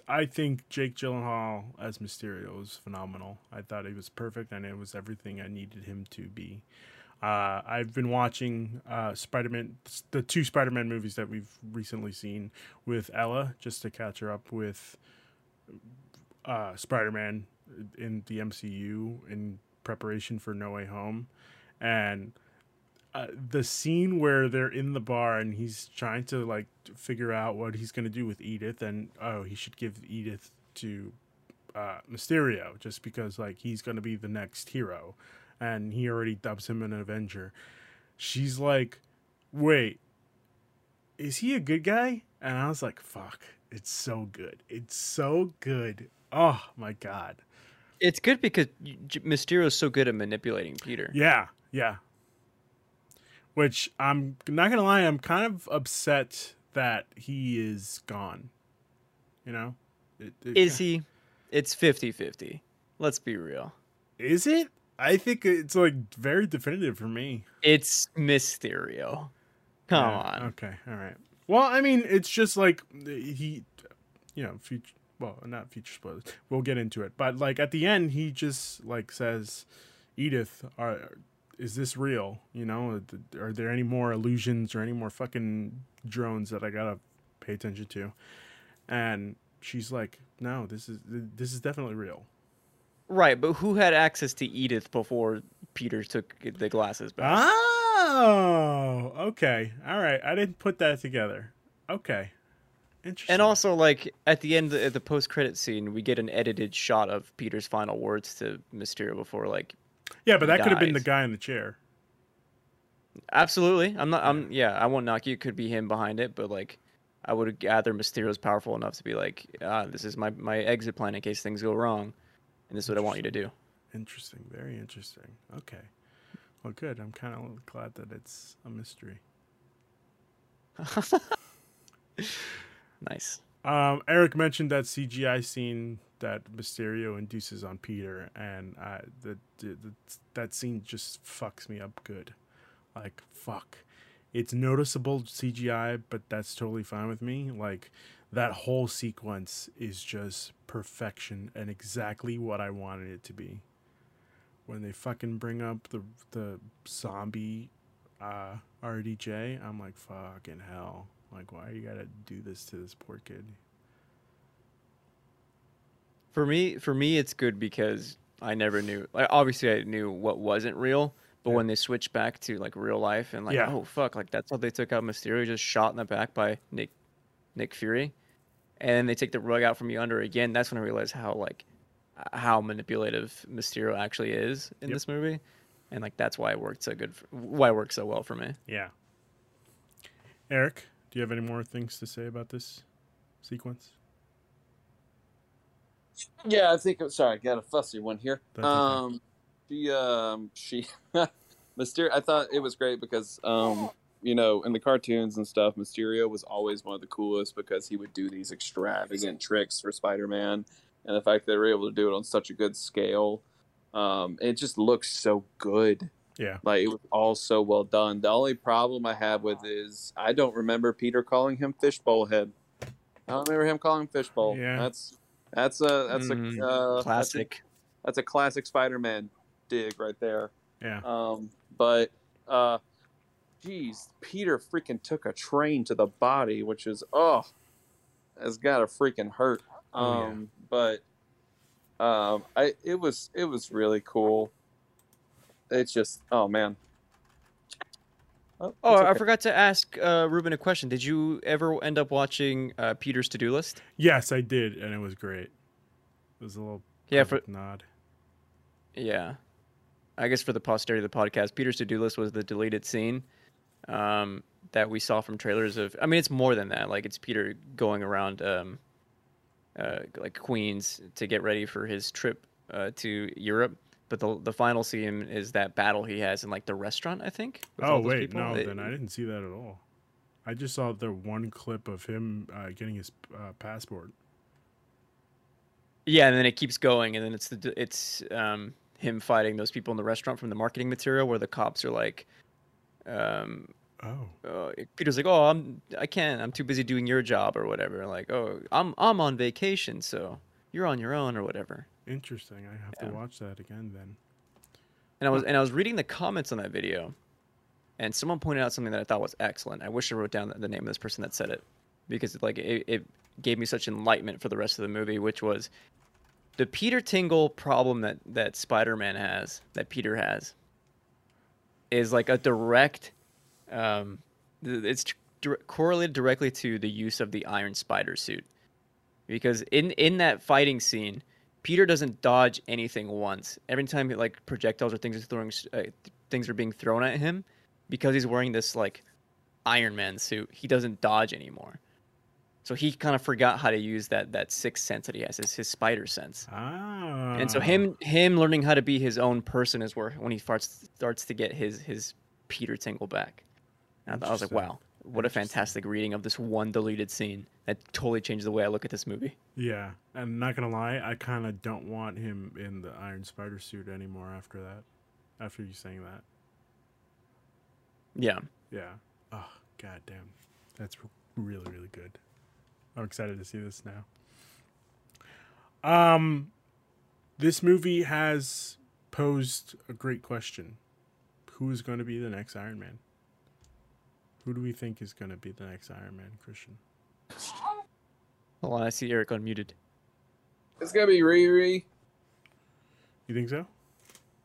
I think Jake Gyllenhaal as Mysterio was phenomenal. I thought he was perfect, and it was everything I needed him to be. Uh, I've been watching uh, Spider-Man, the two Spider-Man movies that we've recently seen with Ella, just to catch her up with uh, Spider-Man in the MCU in preparation for No Way Home, and uh, the scene where they're in the bar and he's trying to like figure out what he's going to do with Edith, and oh, he should give Edith to uh, Mysterio just because like he's going to be the next hero, and he already dubs him an Avenger. She's like, wait, is he a good guy? And I was like, fuck, it's so good, it's so good. Oh my god, It's good because y- J- Mysterio is so good at manipulating Peter. Yeah, yeah. Which I'm not gonna lie, I'm kind of upset that he is gone. You know, It- it- Is he? It's 50-50. Let's be real. Is it? I think it's like very definitive for me. It's Mysterio. Come Yeah, on. Okay. All right. Well, I mean, it's just like he, you know, future. Well, not future spoilers. We'll get into it, but like at the end, he just like says, "Edith, are is this real? You know, are there any more illusions or any more fucking drones that I gotta pay attention to?" And she's like, "No, this is this is definitely real." Right, but who had access to Edith before Peter took the glasses back? Oh, okay. All right. I didn't put that together. Okay. Interesting. And also, like at the end of the post-credit scene, we get an edited shot of Peter's final words to Mysterio before, like, yeah, but that could have been the guy in the chair. absolutely. I'm not. I'm yeah. I won't knock you. It could be him behind it, but like, I would gather Mysterio's powerful enough to be like, ah, this is my my exit plan in case things go wrong, and this is what I want you to do. Interesting. Very interesting. Okay. Well, good. I'm kind of glad that it's a mystery. Nice. Um, Eric mentioned that CGI scene that Mysterio induces on Peter, and I, the, the, the that scene just fucks me up good. Like fuck, it's noticeable CGI, but that's totally fine with me. Like that whole sequence is just perfection and exactly what I wanted it to be. When they fucking bring up the the zombie uh, RDJ, I'm like fucking hell. Like why you gotta do this to this poor kid? For me, for me, it's good because I never knew. Like, obviously, I knew what wasn't real, but Yeah. when they switch back to like real life and like, Yeah. oh fuck, like that's how they took out Mysterio, just shot in the back by Nick, Nick Fury, and then they take the rug out from you under again. That's when I realized how like how manipulative Mysterio actually is in Yep. this movie, and like that's why it worked so good. For, why it worked so well for me. Yeah. Eric, do you have any more things to say about this sequence? Yeah, I think. Sorry, I got a fussy one here. That's okay. Um, she, um, she, Mysterio. I thought it was great because, um, you know, in the cartoons and stuff, Mysterio was always one of the coolest because he would do these extravagant tricks for Spider-Man, and the fact that they were able to do it on such a good scale, um, it just looks so good. Yeah. Like it was all so well done. The only problem I have with is I don't remember Peter calling him Fishbowl Head. I don't remember him calling him Fishbowl. Yeah. That's that's a that's Mm, a uh, that's a- Classic. That's a, classic Spider-Man dig right there. Yeah. Um, but uh, geez, Peter freaking took a train to the body, which is oh, has got to freaking hurt. Um, Oh, yeah. but um, I it was it was really cool. It's just oh man. Oh, Oh, it's I forgot to ask uh, Ruben a question. Did you ever end up watching uh, Peter's to-do list? Yes, I did, and it was great. It was a little Yeah, for nod. Yeah. I guess for the posterity of the podcast, Peter's to do list was the deleted scene um, that we saw from trailers of. I mean, it's more than that. Like, it's Peter going around, um, uh, like, Queens to get ready for his trip uh, to Europe. But the, the final scene is that battle he has in, like, the restaurant, I think. with Oh all wait, people. no, It- then I didn't see that at all. I just saw the one clip of him uh, getting his uh, passport. Yeah, and then it keeps going, and then it's the it's um, him fighting those people in the restaurant from the marketing material, where the cops are like, um, Oh, uh, Peter's like, "Oh, I'm I can't. I'm too busy doing your job or whatever." Like, "Oh, I'm I'm on vacation, so you're on your own or whatever." interesting. I have Yeah. to watch that again then. And I was and I was reading the comments on that video, and someone pointed out something that I thought was excellent. I wish I wrote down the, name of this person that said it, because like it, it gave me such enlightenment for the rest of the movie, which was the Peter Tingle problem that that Spider-Man has, that Peter has, is like a direct, um, it's correlated directly to the use of the Iron Spider suit, because in in that fighting scene. Peter doesn't dodge anything once. Every time like projectiles or things are throwing, uh, things are being thrown at him, because he's wearing this like Iron Man suit, he doesn't dodge anymore. So he kind of forgot how to use that that sixth sense that he has, his, his spider sense. Ah. And so him him learning how to be his own person is where when he starts starts to get his his Peter Tingle back. And I was like, wow, what a fantastic reading of this one deleted scene that totally changed the way I look at this movie. Yeah, and not gonna lie, I kind of don't want him in the Iron Spider suit anymore after that. After you saying that, Yeah. yeah. Oh god damn, that's really really good. I'm excited to see this now. Um, this movie has posed a great question: Who is going to be the next Iron Man? Who do we think is going to be the next Iron Man, Cristian? Hold on, I see Eric unmuted. It's gonna be Riri. You think so?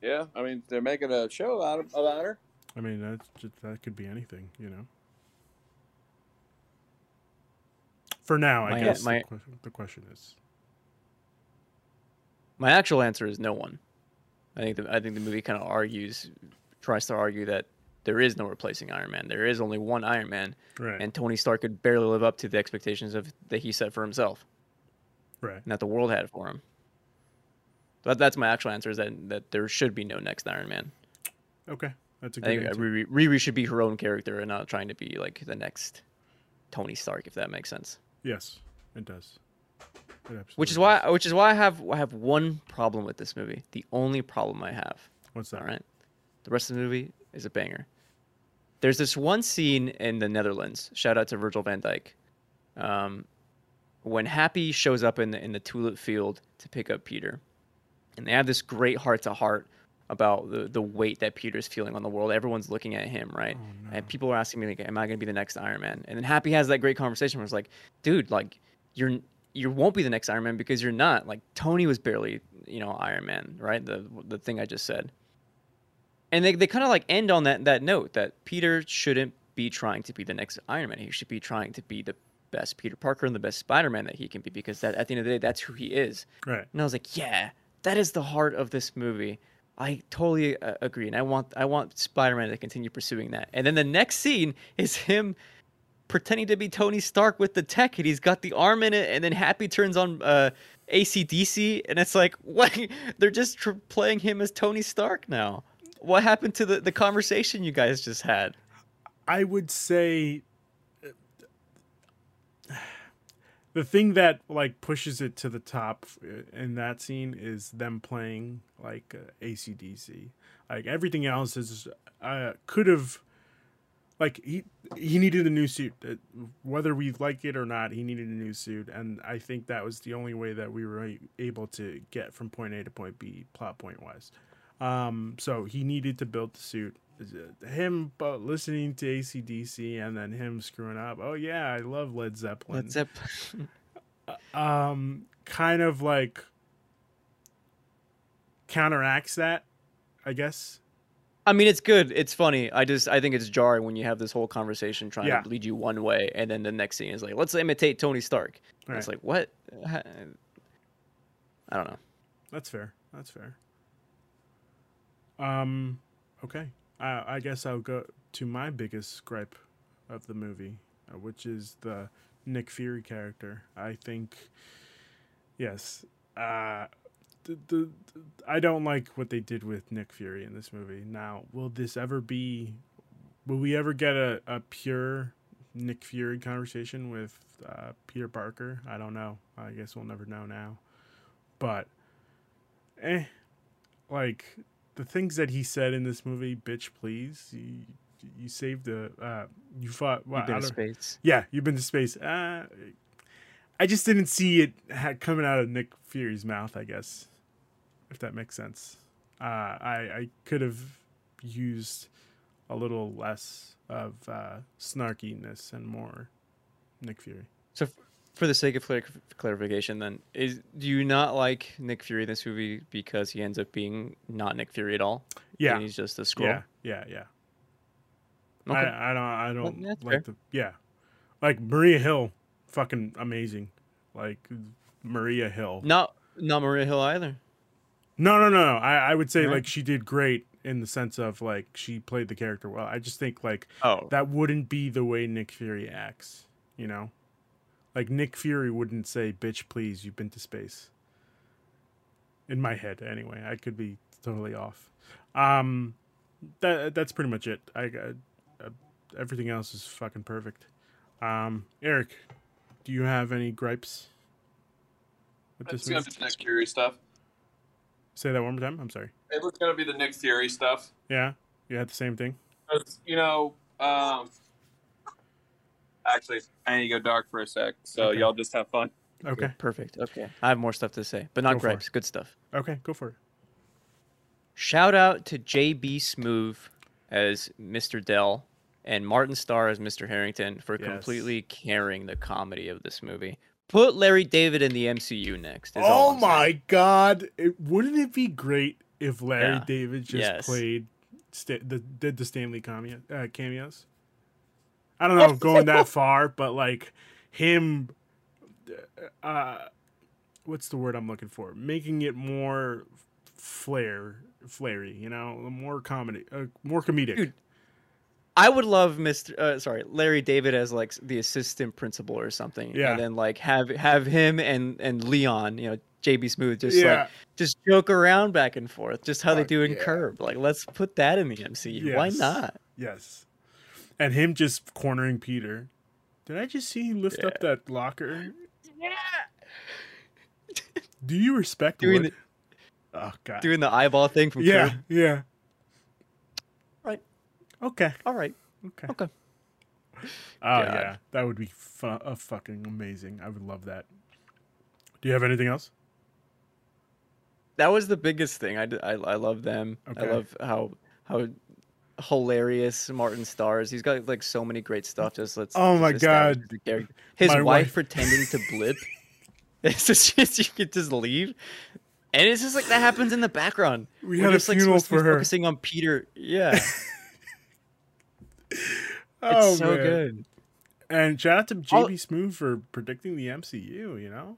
Yeah, I mean they're making a show out of, about her. I mean, that's that could be anything, you know. For now, I My- guess my- the, question, the question is, My actual answer is no one. I think the I think the movie kind of argues, tries to argue that there is no replacing Iron Man. There is only one Iron Man, right, and Tony Stark could barely live up to the expectations of that he set for himself right, and that the world had for him. But that's my actual answer: is that that there should be no next Iron Man. okay, that's a I good I think answer. Riri, Riri should be her own character and not trying to be like the next Tony Stark, if that makes sense. Yes, it does. It Which is does. why, which is why I have I have one problem with this movie. The only problem I have. What's that? All right, the rest of the movie is a banger. There's this one scene in the Netherlands. Shout out to Virgil van Dijk. Um, when Happy shows up in the in the tulip field to pick up Peter, and they have this great heart to heart about the the weight that Peter's feeling on the world. Everyone's looking at him, right? Oh, no. And people are asking me like, "Am I going to be the next Iron Man?" And then Happy has that great conversation where it's like, "Dude, like you're you won't be the next Iron Man because you're not. Like Tony was barely, you know, Iron Man, right? The the thing I just said." And they they kind of like end on that that note that Peter shouldn't be trying to be the next Iron Man. He should be trying to be the best Peter Parker and the best Spider-Man that he can be because that at the end of the day that's who he is. Right. And I was like, yeah, that is the heart of this movie. I totally uh, agree, and I want I want Spider-Man to continue pursuing that. And then the next scene is him pretending to be Tony Stark with the tech, and he's got the arm in it, and then Happy turns on uh, AC/DC, and it's like, what? They're just tr- playing him as Tony Stark now. What happened to the, the conversation you guys just had? I would say the thing that like pushes it to the top uh, in that scene is them playing like uh, AC/DC. Like everything else is uh, could have like he he needed a new suit. Uh, whether we like it or not he needed a new suit and i think that was the only way that we were able to get from point a to point b plot point wise um so he needed to build the suit him uh, listening to AC/DC and then him screwing up oh yeah i love led zeppelin Led Zeppelin. um kind of like counteracts that i guess I mean, it's good. It's funny. I just I think it's jarring when you have this whole conversation trying Yeah. to lead you one way, and then the next scene is like, let's imitate Tony Stark. And It's like what? I don't know. That's fair. That's fair. Um, okay. I I guess I'll go to my biggest gripe of the movie, uh, which is the Nick Fury character. I think, yes, uh, the, the I don't like what they did with Nick Fury in this movie. Now, will this ever be? Will we ever get a, a pure Nick Fury conversation with uh, Peter Parker? I don't know. I guess we'll never know now. But eh, like the things that he said in this movie, bitch, please. You, you saved the, uh, you fought. Well, You've been to space. yeah, you've been to space. Uh, I just didn't see it coming out of Nick Fury's mouth. I guess, if that makes sense. Uh, I I could have used a little less of uh, snarkiness and more Nick Fury. So, for the sake of clar- clarification, then is do you not like Nick Fury in this movie because he ends up being not Nick Fury at all? Yeah, and he's just a Skrull. yeah, yeah, yeah. Okay. I, I don't I don't that's like the yeah, like Maria Hill, fucking amazing. Like Maria Hill. Not not Maria Hill either. No, no, no, no. I, I would say Right. like she did great in the sense of like she played the character well. I just think like Oh, that wouldn't be the way Nick Fury acts, you know? Like Nick Fury wouldn't say, "Bitch, please, you've been to space." In my head, anyway. I could be totally off. Um, that that's pretty much it. I uh, everything else is fucking perfect. Um, Eric, do you have any gripes? with this It's gonna be the Nick Fury stuff. Say that one more time. I'm sorry. It was gonna be the Nick Fury stuff. Yeah, you had the same thing. you know, um, actually, I need to go dark for a sec. So Okay. y'all just have fun. Okay. Perfect. Okay. I have more stuff to say, but not Go gripes. Good stuff. Okay, go for it. Shout out to JB Smoove as Mr. Dell and Martin Starr as Mr. Harrington for Yes. completely carrying the comedy of this movie. Put Larry David in the MCU next. is Oh I'm saying. my god! It, wouldn't it be great if Larry Yeah. David just Yes. played sta- the did the Stan Lee cameo, uh, cameos? I don't know, going that far, but like him, uh, what's the word I'm looking for? Making it more flair, flary, you know, more comedy, uh, more comedic. Dude, I would love Mr. Uh, sorry, Larry David as like the assistant principal or something. Yeah. And then like have have him and and Leon, you know, JB Smoove just Yeah. like just joke around back and forth, just how they do in yeah. Curb. Like let's put that in the MCU. Why not? Yes. And him just cornering Peter. Did I just see him lift up that locker? Yeah. Do you respect Doing Wood? oh god. Doing the eyeball thing from yeah, Curb. yeah. Right. Okay. All right. Okay. Okay. Oh God. yeah, that would be fu- uh, fucking amazing. I would love that. Do you have anything else? That was the biggest thing. I I I love them. I love how how hilarious Martin Starr's. He's got like so many great stuff. Just let's. Oh my God. His My wife, wife- pretending to blip. It's just, just you could just leave, and it's just like that happens in the background. We We're had a just, like, funeral be for her. Focusing on Peter. Yeah, oh it's so man. good. And shout out to JB Smoove for predicting the MCU. You know,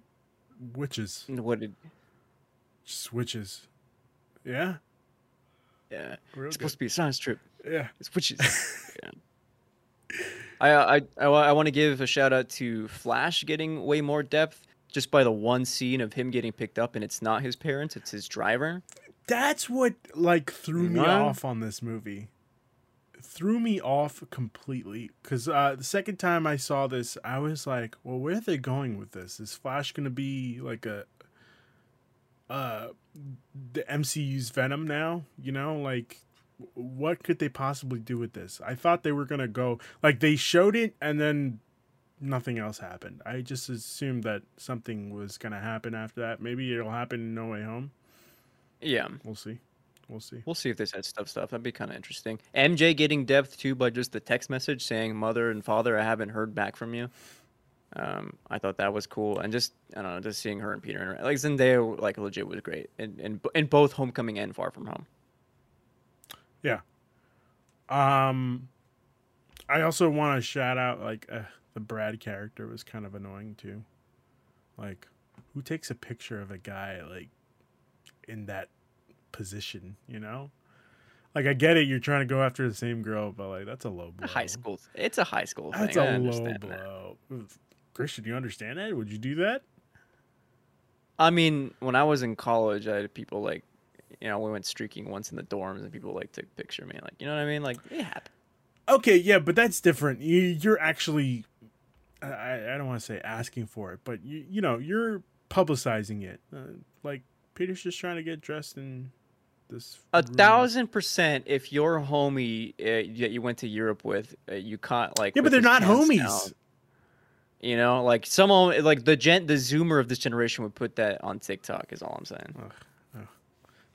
witches, What did? just witches. Yeah, Yeah, real it's good. supposed to be a science trip. Yeah. It's witches. yeah. I I I, I want to give a shout out to Flash getting way more depth just by the one scene of him getting picked up and it's not his parents, it's his driver. That's what like threw me off on this movie. Threw me off completely because uh, the second time I saw this, I was like, "Well, where are they going with this? Is Flash gonna be like a uh the MCU's Venom now? You know, like what could they possibly do with this? I thought they were gonna go like they showed it and then nothing else happened. I just assumed that something was gonna happen after that. Maybe it'll happen in No Way Home. Yeah. We'll see. We'll see. We'll see if they said stuff stuff. That'd be kind of interesting. MJ getting depth too by just the text message saying, "Mother and father, I haven't heard back from you." Um, I thought that was cool, and just I don't know, just seeing her and Peter interact. like Zendaya, like legit was great, in in, in both Homecoming and Far From Home. Um, I also want to shout out like uh, the Brad character was kind of annoying too. Like, who takes a picture of a guy like in that position? You know, like I get it, you're trying to go after the same girl, but like that's a low blow. A high school, it's a high school That's thing. I a low understand that. blow. Cristian, you understand that? Would you do that? I mean, when I was in college, I had people like, you know, we went streaking once in the dorms, and people like took picture of me, like, you know what I mean? Like, it happened. Okay, yeah, but that's different. You, you're actually, I, I don't want to say asking for it, but you, you know, you're publicizing it. Uh, like Peter's just trying to get dressed in this. A room. thousand percent. If your homie uh, that you went to Europe with, uh, you caught like Yeah, but they're not homies. down, You know, like someone like the gen, the Zoomer of this generation would put that on TikTok. Is all I'm saying.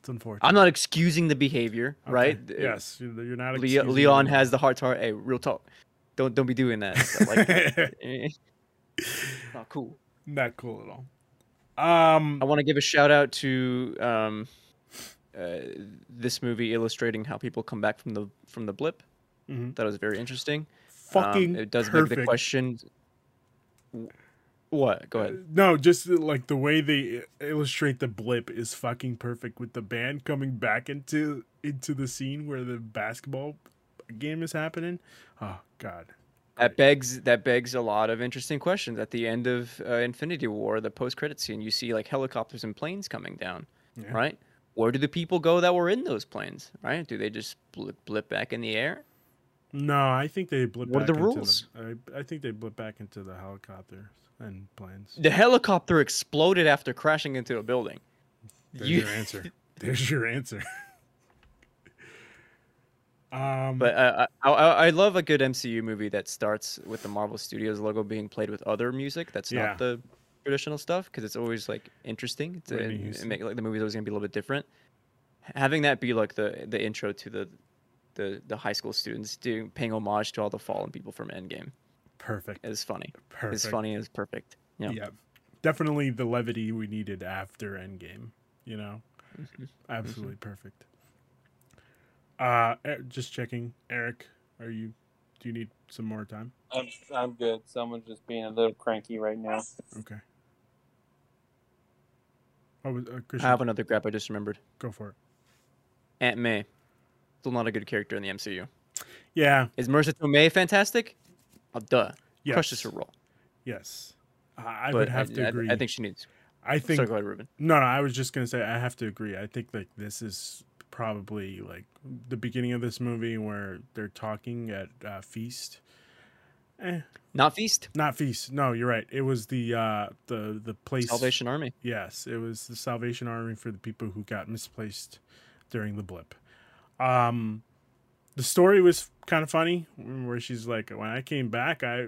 It's unfortunate. I'm not excusing the behavior, Okay, right? Yes, you're not. Le- excusing Leon has the heart to heart. Hey, real talk. Don't don't be doing that. like. Not cool. not cool at all. Um, I want to give a shout out to um, uh, this movie illustrating how people come back from the from the blip. Mhm. That was very interesting. fucking um, it does perfect. beg the question. What? Go ahead. No, just uh, like the way they illustrate the blip is fucking perfect with the band coming back into into the scene where the basketball game is happening. Oh God. That begs that begs a lot of interesting questions. At the end of uh, Infinity War, the post credit scene, you see like helicopters and planes coming down, Yeah. right? Where do the people go that were in those planes? Right? Do they just blip, blip back in the air? No, I think they blip. What are the into rules? I, I think they blip back into the helicopters and planes. The helicopter exploded after crashing into a building. There's You- your answer. There's your answer. um, But uh, I, I I love a good MCU movie that starts with the Marvel Studios logo being played with other music that's Yeah. not the traditional stuff because it's always like interesting. To, and make like the movie's always gonna be a little bit different. Having that be like the the intro to the the the high school students doing paying homage to all the fallen people from Endgame perfect. is funny. Perfect. It's funny. It's perfect. Yeah. Yeah. Definitely the levity we needed after Endgame. You know, Mm-hmm. absolutely perfect. Uh, just checking, Eric. Are you? Do you need some more time? I'm I'm good. Someone's just being a little cranky right now. Okay. What was uh, I have another grab I just remembered. Go for it. Aunt May, still not a good character in the MCU. Yeah. Is Marisa Tomei fantastic? Oh, duh. Yes. Crushes her role. Yes. I, I would have to I, agree. I think she needs. I think Sorry, go ahead, Ruben. No, no, I was just gonna say I have to agree. I think like this is probably like the beginning of this movie where they're talking at uh, feast. Eh, Not Feast. not feast. No, you're right. It was the uh, the the place. Salvation Army. Yes, it was the Salvation Army for the people who got misplaced during the blip. Um, the story was kind of funny, where she's like, "When I came back, I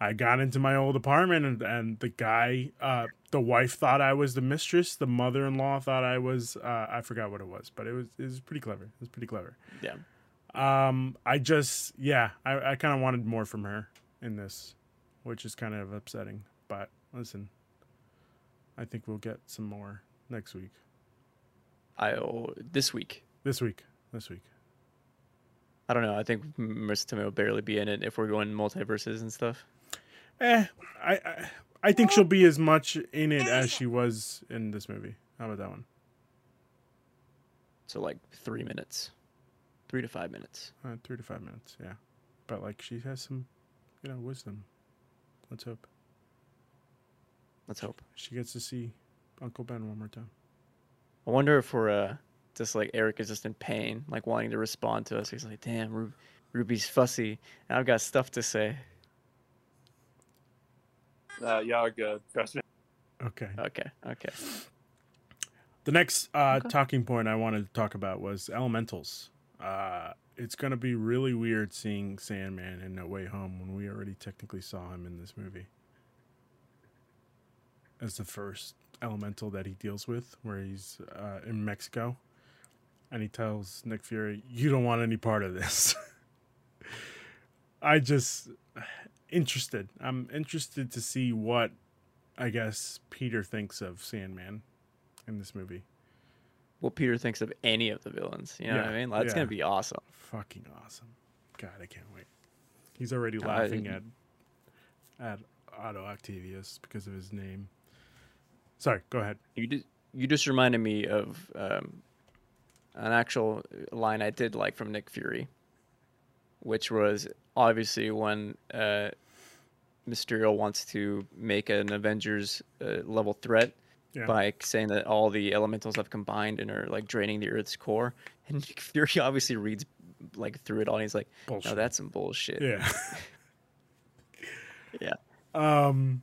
I got into my old apartment, and, and the guy, uh, the wife thought I was the mistress, the mother-in-law thought I was, uh, I forgot what it was, but it was it was pretty clever. It was pretty clever. Yeah. Um, I just, yeah, I, I kind of wanted more from her in this, which is kind of upsetting. But listen, I think we'll get some more next week. I oh, this week. This week. This week. I don't know. I think Marisa Tomei will barely be in it if we're going multiverses and stuff. Eh, I, I, I think she'll be as much in it as she was in this movie. How about that one? So like three minutes, three to five minutes. Uh, three to five minutes. Yeah, but like she has some, you know, wisdom. Let's hope Let's hope. she gets to see Uncle Ben one more time. I wonder if we're uh, just like Eric is just in pain, like wanting to respond to us. He's like, "Damn, Ru- Ruby's fussy, and I've got stuff to say." Uh, y'all are good. Trust me. Okay. Okay, okay. The next uh, Okay. talking point I wanted to talk about was elementals. Uh, it's going to be really weird seeing Sandman in No Way Home when we already technically saw him in this movie as the first elemental that he deals with, where he's uh, in Mexico and he tells Nick Fury, "You don't want any part of this." I just interested. I'm interested to see what I guess Peter thinks of Sandman in this movie. What Peter thinks of any of the villains, you know what I mean? That's yeah. gonna be awesome. Fucking awesome. God, I can't wait. He's already laughing at at Otto Octavius because of his name. Sorry, go ahead. You just you just reminded me of um, an actual line I did like from Nick Fury, which was obviously when uh, Mysterio wants to make an Avengers uh, level threat Yeah. by saying that all the elementals have combined and are like draining the Earth's core, and Nick Fury obviously reads like through it all. And he's like, Bullshit. "No, that's some bullshit." Yeah. Yeah. Um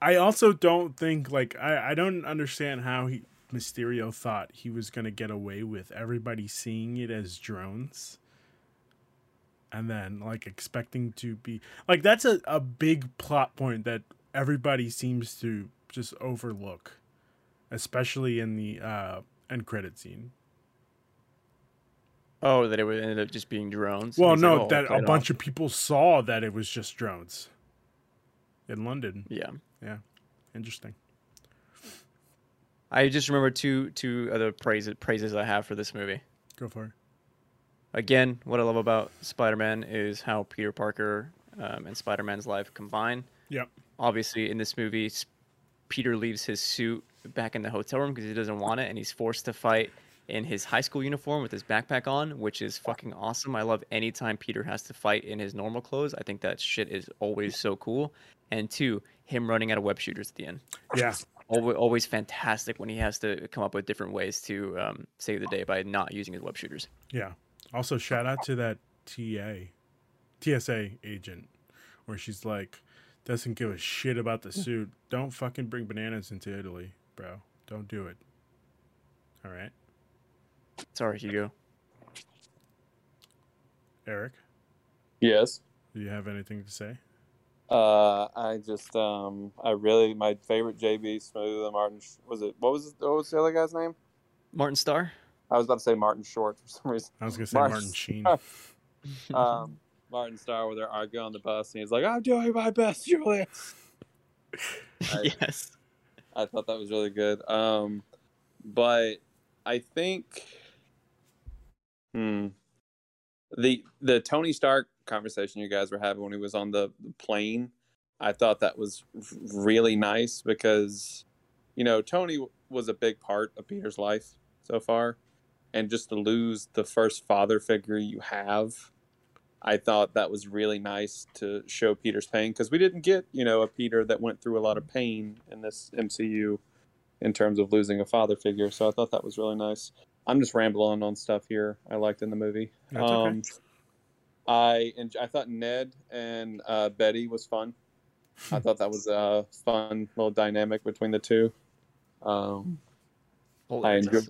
I also don't think like I, I don't understand how he Mysterio thought he was gonna get away with everybody seeing it as drones. And then like expecting to be like that's a, a big plot point that everybody seems to just overlook. Especially in the uh end credit scene. Oh, that it would end up just being drones. Well, He's like, no, "Oh, that a bunch off." of people saw that it was just drones in London. Yeah yeah. Interesting. I just remember two two other praises praises I have for this movie. Go for it. Again, what I love about Spider-Man is how Peter Parker um, and Spider-Man's life combine. Yep. Obviously, in this movie, Peter leaves his suit back in the hotel room because he doesn't want it, and he's forced to fight in his high school uniform with his backpack on, which is fucking awesome. I love anytime Peter has to fight in his normal clothes. I think that shit is always so cool. And two, him running out of web shooters at the end. Yeah. Always, always fantastic when he has to come up with different ways to um, save the day by not using his web shooters. Yeah. Also, shout out to that TA, TSA agent, where she's like, doesn't give a shit about the suit. Don't fucking bring bananas into Italy, bro. Don't do it. All right, Sorry, Hugo. Eric, Yes. do you have anything to say? Uh, I just um, I really my favorite JB Smoove and Martin was it what was it, what was the other guy's name? Martin Starr. I was about to say Martin Short for some reason. I was gonna say Martin Martin Sheen. Um, Martin Starr where they're arguing on the bus and he's like, "I'm doing my best, Julius." I- yes. I thought that was really good. Um, but I think, hmm, the the Tony Stark conversation you guys were having when he was on the, plane, I thought that was really nice because, you know, Tony was a big part of Peter's life so far, and just to lose the first father figure you have. I thought that was really nice to show Peter's pain because we didn't get, you know, a Peter that went through a lot of pain in this MCU in terms of losing a father figure. So I thought that was really nice. I'm just rambling on stuff here I liked in the movie. That's okay. Um, I en- I thought Ned and uh, Betty was fun. I thought that was a fun little dynamic between the two. Um, Holy I enjoyed.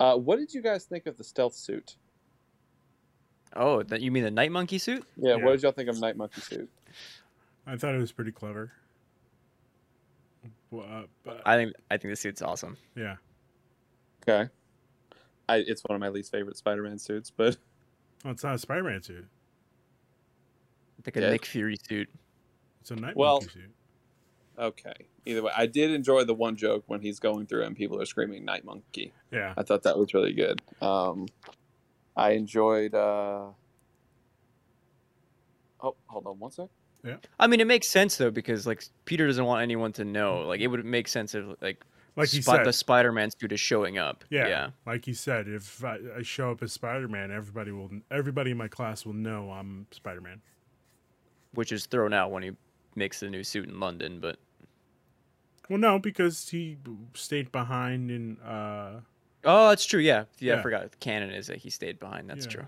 Uh, what did you guys think of the stealth suit? Oh, that you mean the night monkey suit? Yeah, Yeah. what did y'all think of Night Monkey suit? I thought it was pretty clever. Well, uh, but, I think I think the suit's awesome. yeah, Okay, I it's one of my least favorite Spider-Man suits, but well, it's not a Spider-Man suit. It's Like a Yeah. Nick Fury suit. It's a night Well- monkey suit. okay. Either way, I did enjoy the one joke when he's going through and people are screaming "Night Monkey." Yeah, I thought that was really good. Um, I enjoyed. Uh... Oh, hold on one sec. Yeah. I mean, it makes sense though because like Peter doesn't want anyone to know. Like it would make sense if like like you Spot- said. the Spider-Man suit is showing up. Yeah, yeah. like you said, if I, I show up as Spider-Man, everybody will, everybody in my class will know I'm Spider-Man. which is thrown out when he makes the new suit in London. But Well, no, because he stayed behind in. uh oh, that's true. Yeah, yeah. Yeah. I forgot. Canon is that he stayed behind. That's Yeah. true.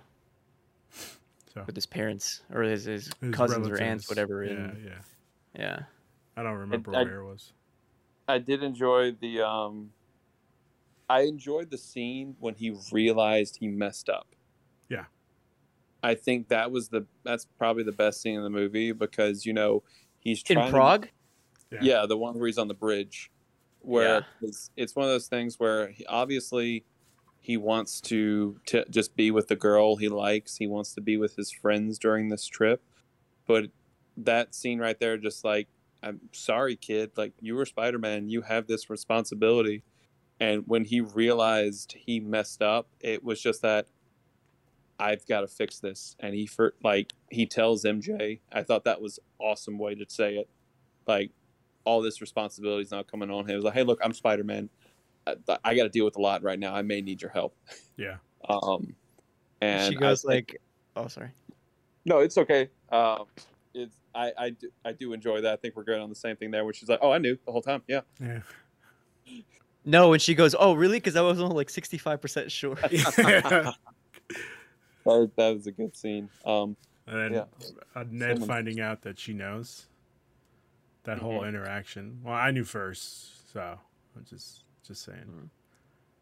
So With his parents or his his, his cousins or aunts, whatever. Yeah, in, yeah. yeah. I don't remember I- where it was. I did enjoy the. Um, I enjoyed the scene when he realized he messed up. Yeah. I think that was the that's probably the best scene in the movie because you know he's In trying to- Prague. Yeah. yeah. the one where he's on the bridge, where it's, it's one of those things where he, obviously he wants to to just be with the girl he likes. He wants to be with his friends during this trip, but that scene right there, just like I'm sorry, kid. Like you were Spider Man, you have this responsibility. And when he realized he messed up, it was just that I've got to fix this. And he for like he tells MJ. I thought that was awesome way to say it. Like all this responsibility is now coming on him. He was like, hey, look, I'm Spider Man. I, I got to deal with a lot right now. I may need your help. Yeah. Um, and she goes think- like, "Oh, sorry." no, it's okay. Um, it's I I do, I do enjoy that. I think we're good on the same thing there. Which is like, oh, I knew the whole time. Yeah. Yeah. No, and she goes, "Oh, really?" Because I was only like sixty-five percent sure. that, that was a good scene. Um, And then Yeah. uh, Ned Someone- finding out that she knows that whole Mhm. interaction. Well, I knew first, so I'm just just saying.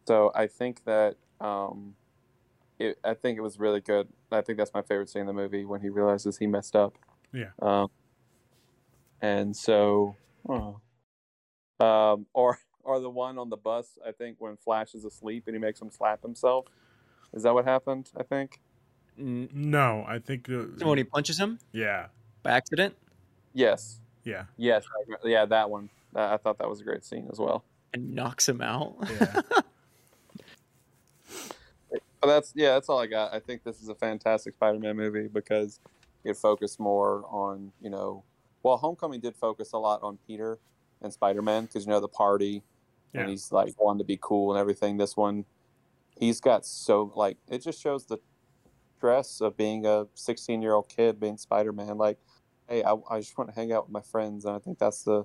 so I think that um, it, I think it was really good. I think that's my favorite scene in the movie when he realizes he messed up. Yeah. Um, and so, oh. um, or or the one on the bus. I think when Flash is asleep and he makes him slap himself. Is that what happened? I think. No, I think uh, when he punches him yeah, by accident Yes. yeah, Yes. I- Yeah, that one. I I thought that was a great scene as well. and knocks him out. yeah. But that's yeah, that's all I got. I think this is a fantastic Spider-Man movie because it focused more on you know, well, Homecoming did focus a lot on Peter and Spider-Man because you know the party, Yeah. and he's like wanting to be cool and everything. This one, he's got so like it just shows the stress of being a 16-year-old kid being Spider-Man. Like, hey, I, I just want to hang out with my friends, and I think that's the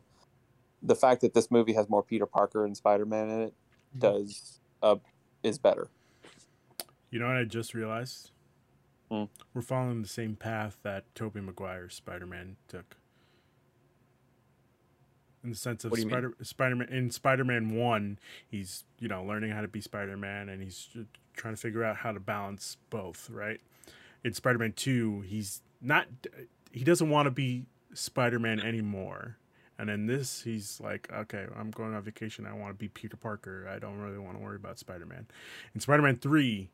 the fact that this movie has more Peter Parker and Spider-Man in it does uh, is better. You know what I just realized? Hmm. We're following the same path that Tobey Maguire's Spider-Man took. In the sense of What do you mean? Spider Spider-Man in Spider-Man 1, he's, you know, learning how to be Spider-Man and he's trying to figure out how to balance both, right? In Spider-Man 2, he's not he doesn't want to be Spider-Man anymore. And in this, he's like, okay, I'm going on vacation. I want to be Peter Parker. I don't really want to worry about Spider Man. In Spider Man 3,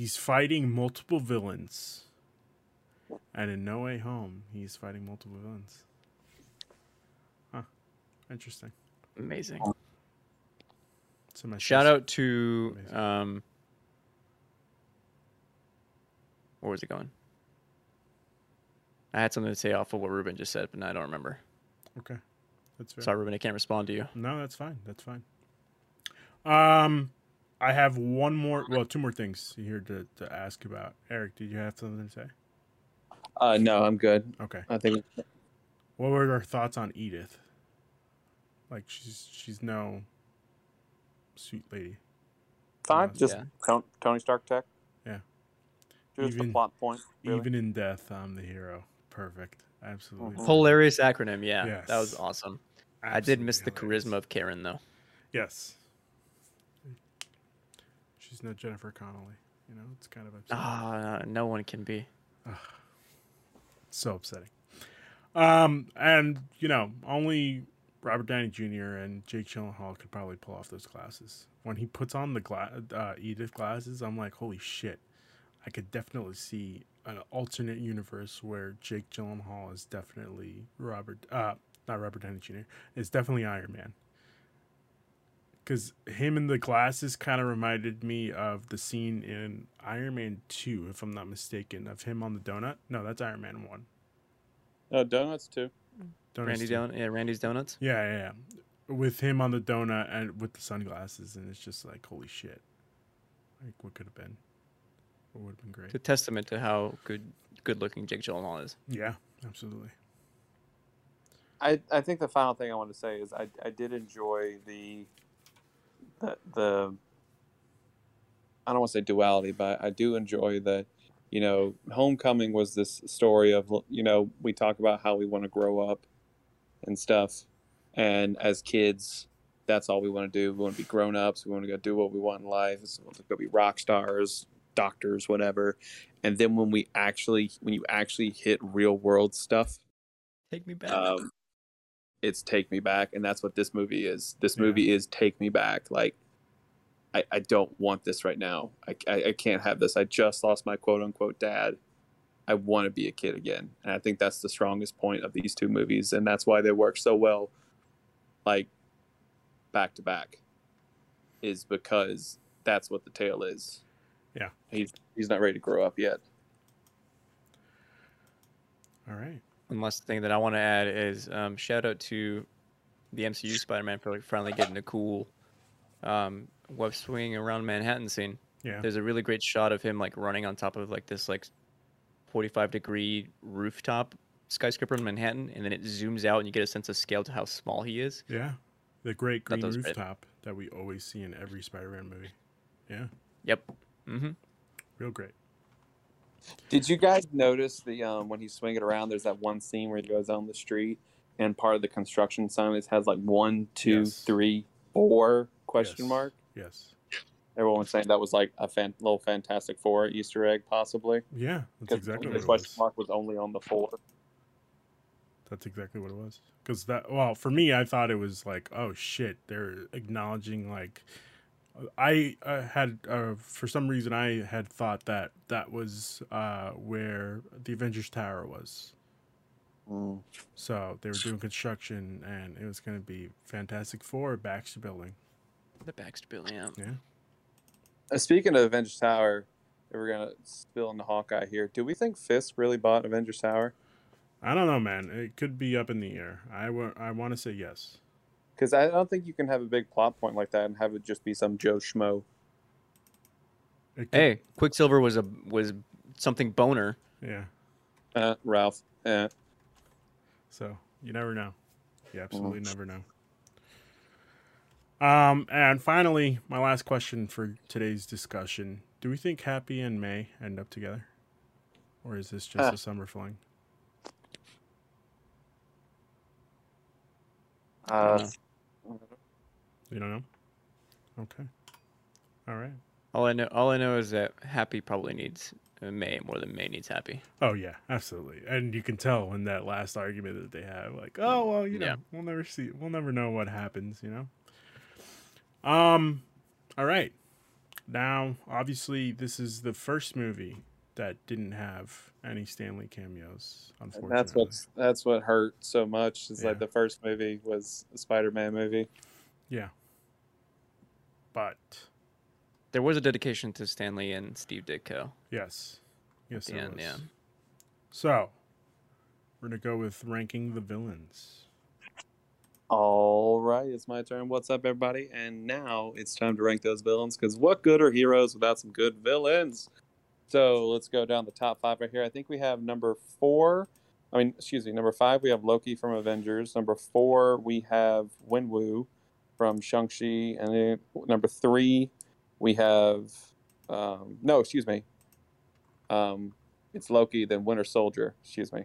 he's fighting multiple villains. And in No Way Home, he's fighting multiple villains. Huh. Interesting. Amazing. So my Shout out to Amazing. um. Where was it going? I had something to say off of what Ruben just said, but now I don't remember. Okay. That's fair. Sorry, Ruben, I can't respond to you. No, that's fine. That's fine. Um, I have one more, well, two more things here to, to ask about. Eric, did you have something to say? Uh, no, I'm good. Okay. I think What were your thoughts on Edith? Like she's she's no sweet lady. fine. Just Yeah. Tony Stark tech. Yeah. Just Even- the plot point. Really. Even in death, I'm the hero. Perfect. Absolutely. Mhm. Hilarious acronym, yeah. That was Yes. awesome. I did miss the charisma of Karen though. Yes. She's no Jennifer Connelly. You know, it's kind of upsetting. Ah, no one can be. so upsetting. Um, and you know, only Robert Downey Jr. and Jake Gyllenhaal could probably pull off those glasses. When he puts on the gla- uh, Edith glasses, I'm like, holy shit! I could definitely see an alternate universe where Jake Gyllenhaal is definitely Robert, uh, not Robert Downey Jr. Is definitely Iron Man. Because him in the glasses kind of reminded me of the scene in Iron Man 2, if I'm not mistaken, of him on the donut. No, that's Iron Man 1. Oh, donuts too. Donuts Randy 2. Don yeah, Randy's Donuts. Yeah, yeah, yeah. With him on the donut and with the sunglasses, and it's just like, holy shit. Like, what could have been? What would have been great? It's a testament to how good good looking Jake Gyllenhaal is. Yeah, absolutely. I, I think the final thing I want to say is I, I did enjoy the the the I don't want to say duality, but I do enjoy that. You know, Homecoming was this story of you know we talk about how we want to grow up and stuff, and as kids, that's all we want to do. We want to be grown ups. We want to go do what we want in life. So we want to go be rock stars, doctors, whatever. And then when we actually when you actually hit real world stuff, Take me back. um, it's take me back and that's what this movie is. This Yeah. movie is take me back. Like I, I don't want this right now. I, I, I can't have this. I just lost my quote unquote dad. I want to be a kid again. And i think that's the strongest point of these two movies and that's why they work so well like back to back is because that's what the tale is. Yeah. he's he's not ready to grow up yet. All right. One last thing that I want to add is um, shout out to the MCU Spider-Man for like, finally getting a cool um, web swing around Manhattan scene. Yeah. There's a really great shot of him like running on top of like this like 45 degree rooftop skyscraper in Manhattan, and then it zooms out and you get a sense of scale to how small he is. Yeah. The great That green great. rooftop that we always see in every Spider Man movie. Yeah. Yep. Mm-hmm. Real great. Did you guys notice the um, when he's swinging around? There's that one scene where he goes down the street, and part of the construction sign is has like one, two, Yes. three, four question Yes. mark. Yes. Everyone was saying that was like a fan, little Fantastic Four Easter egg, possibly. Yeah. That's exactly the what it question was. mark was only on the four. That's exactly what it was. Because that, well, for me, I thought it was like, oh shit, they're acknowledging like, I uh, had uh, for some reason I had thought that that was uh, where the Avengers Tower was. So they were doing construction, and it was going to be Fantastic Four Baxter Building. The Baxter Building. Yeah. Yeah. Uh, speaking of Avengers Tower, if we're gonna spill into Hawkeye here. Do we think Fisk really bought Avengers Tower? I don't know, man. It could be up in the air. I I want to say yes. Because I don't think you can have a big plot point like that and have it just be some Joe Schmo. It could- Hey, Quicksilver was a was something Bohner. Yeah. Uh, Ralph. Uh, So you never know. You absolutely never know. Um, and finally, my last question for today's discussion: Do we think Happy and May end up together? or is this just Ah. a summer fling? Uh, You don't know? Okay. All right. All I know, all I know is that Happy probably needs uh, May more than May needs Happy. Oh yeah, absolutely. And you can tell in that last argument that they have, like, oh well, you know, Yeah. we'll never see, we'll never know what happens, you know. Um, all right. Now, obviously, this is the first movie that didn't have any Stan Lee cameos. and Unfortunately, that's what's that's what hurt so much. Is Yeah. like the first movie was a Spider-Man movie. yeah. But There was a dedication to Stan Lee and Steve Ditko yes, yes, the there end. was. Yeah. So we're gonna go with ranking the villains. All right, it's my turn. What's up, everybody? And now it's time to rank those villains because what good are heroes without some good villains? So let's go down the top five right here. I think we have number four. I mean, excuse me, number five, we have Loki from Avengers. Number four, we have Wenwu from Shang-Chi. And then number three, we have, um, no, excuse me. Um, it's Loki, then Winter Soldier, excuse me.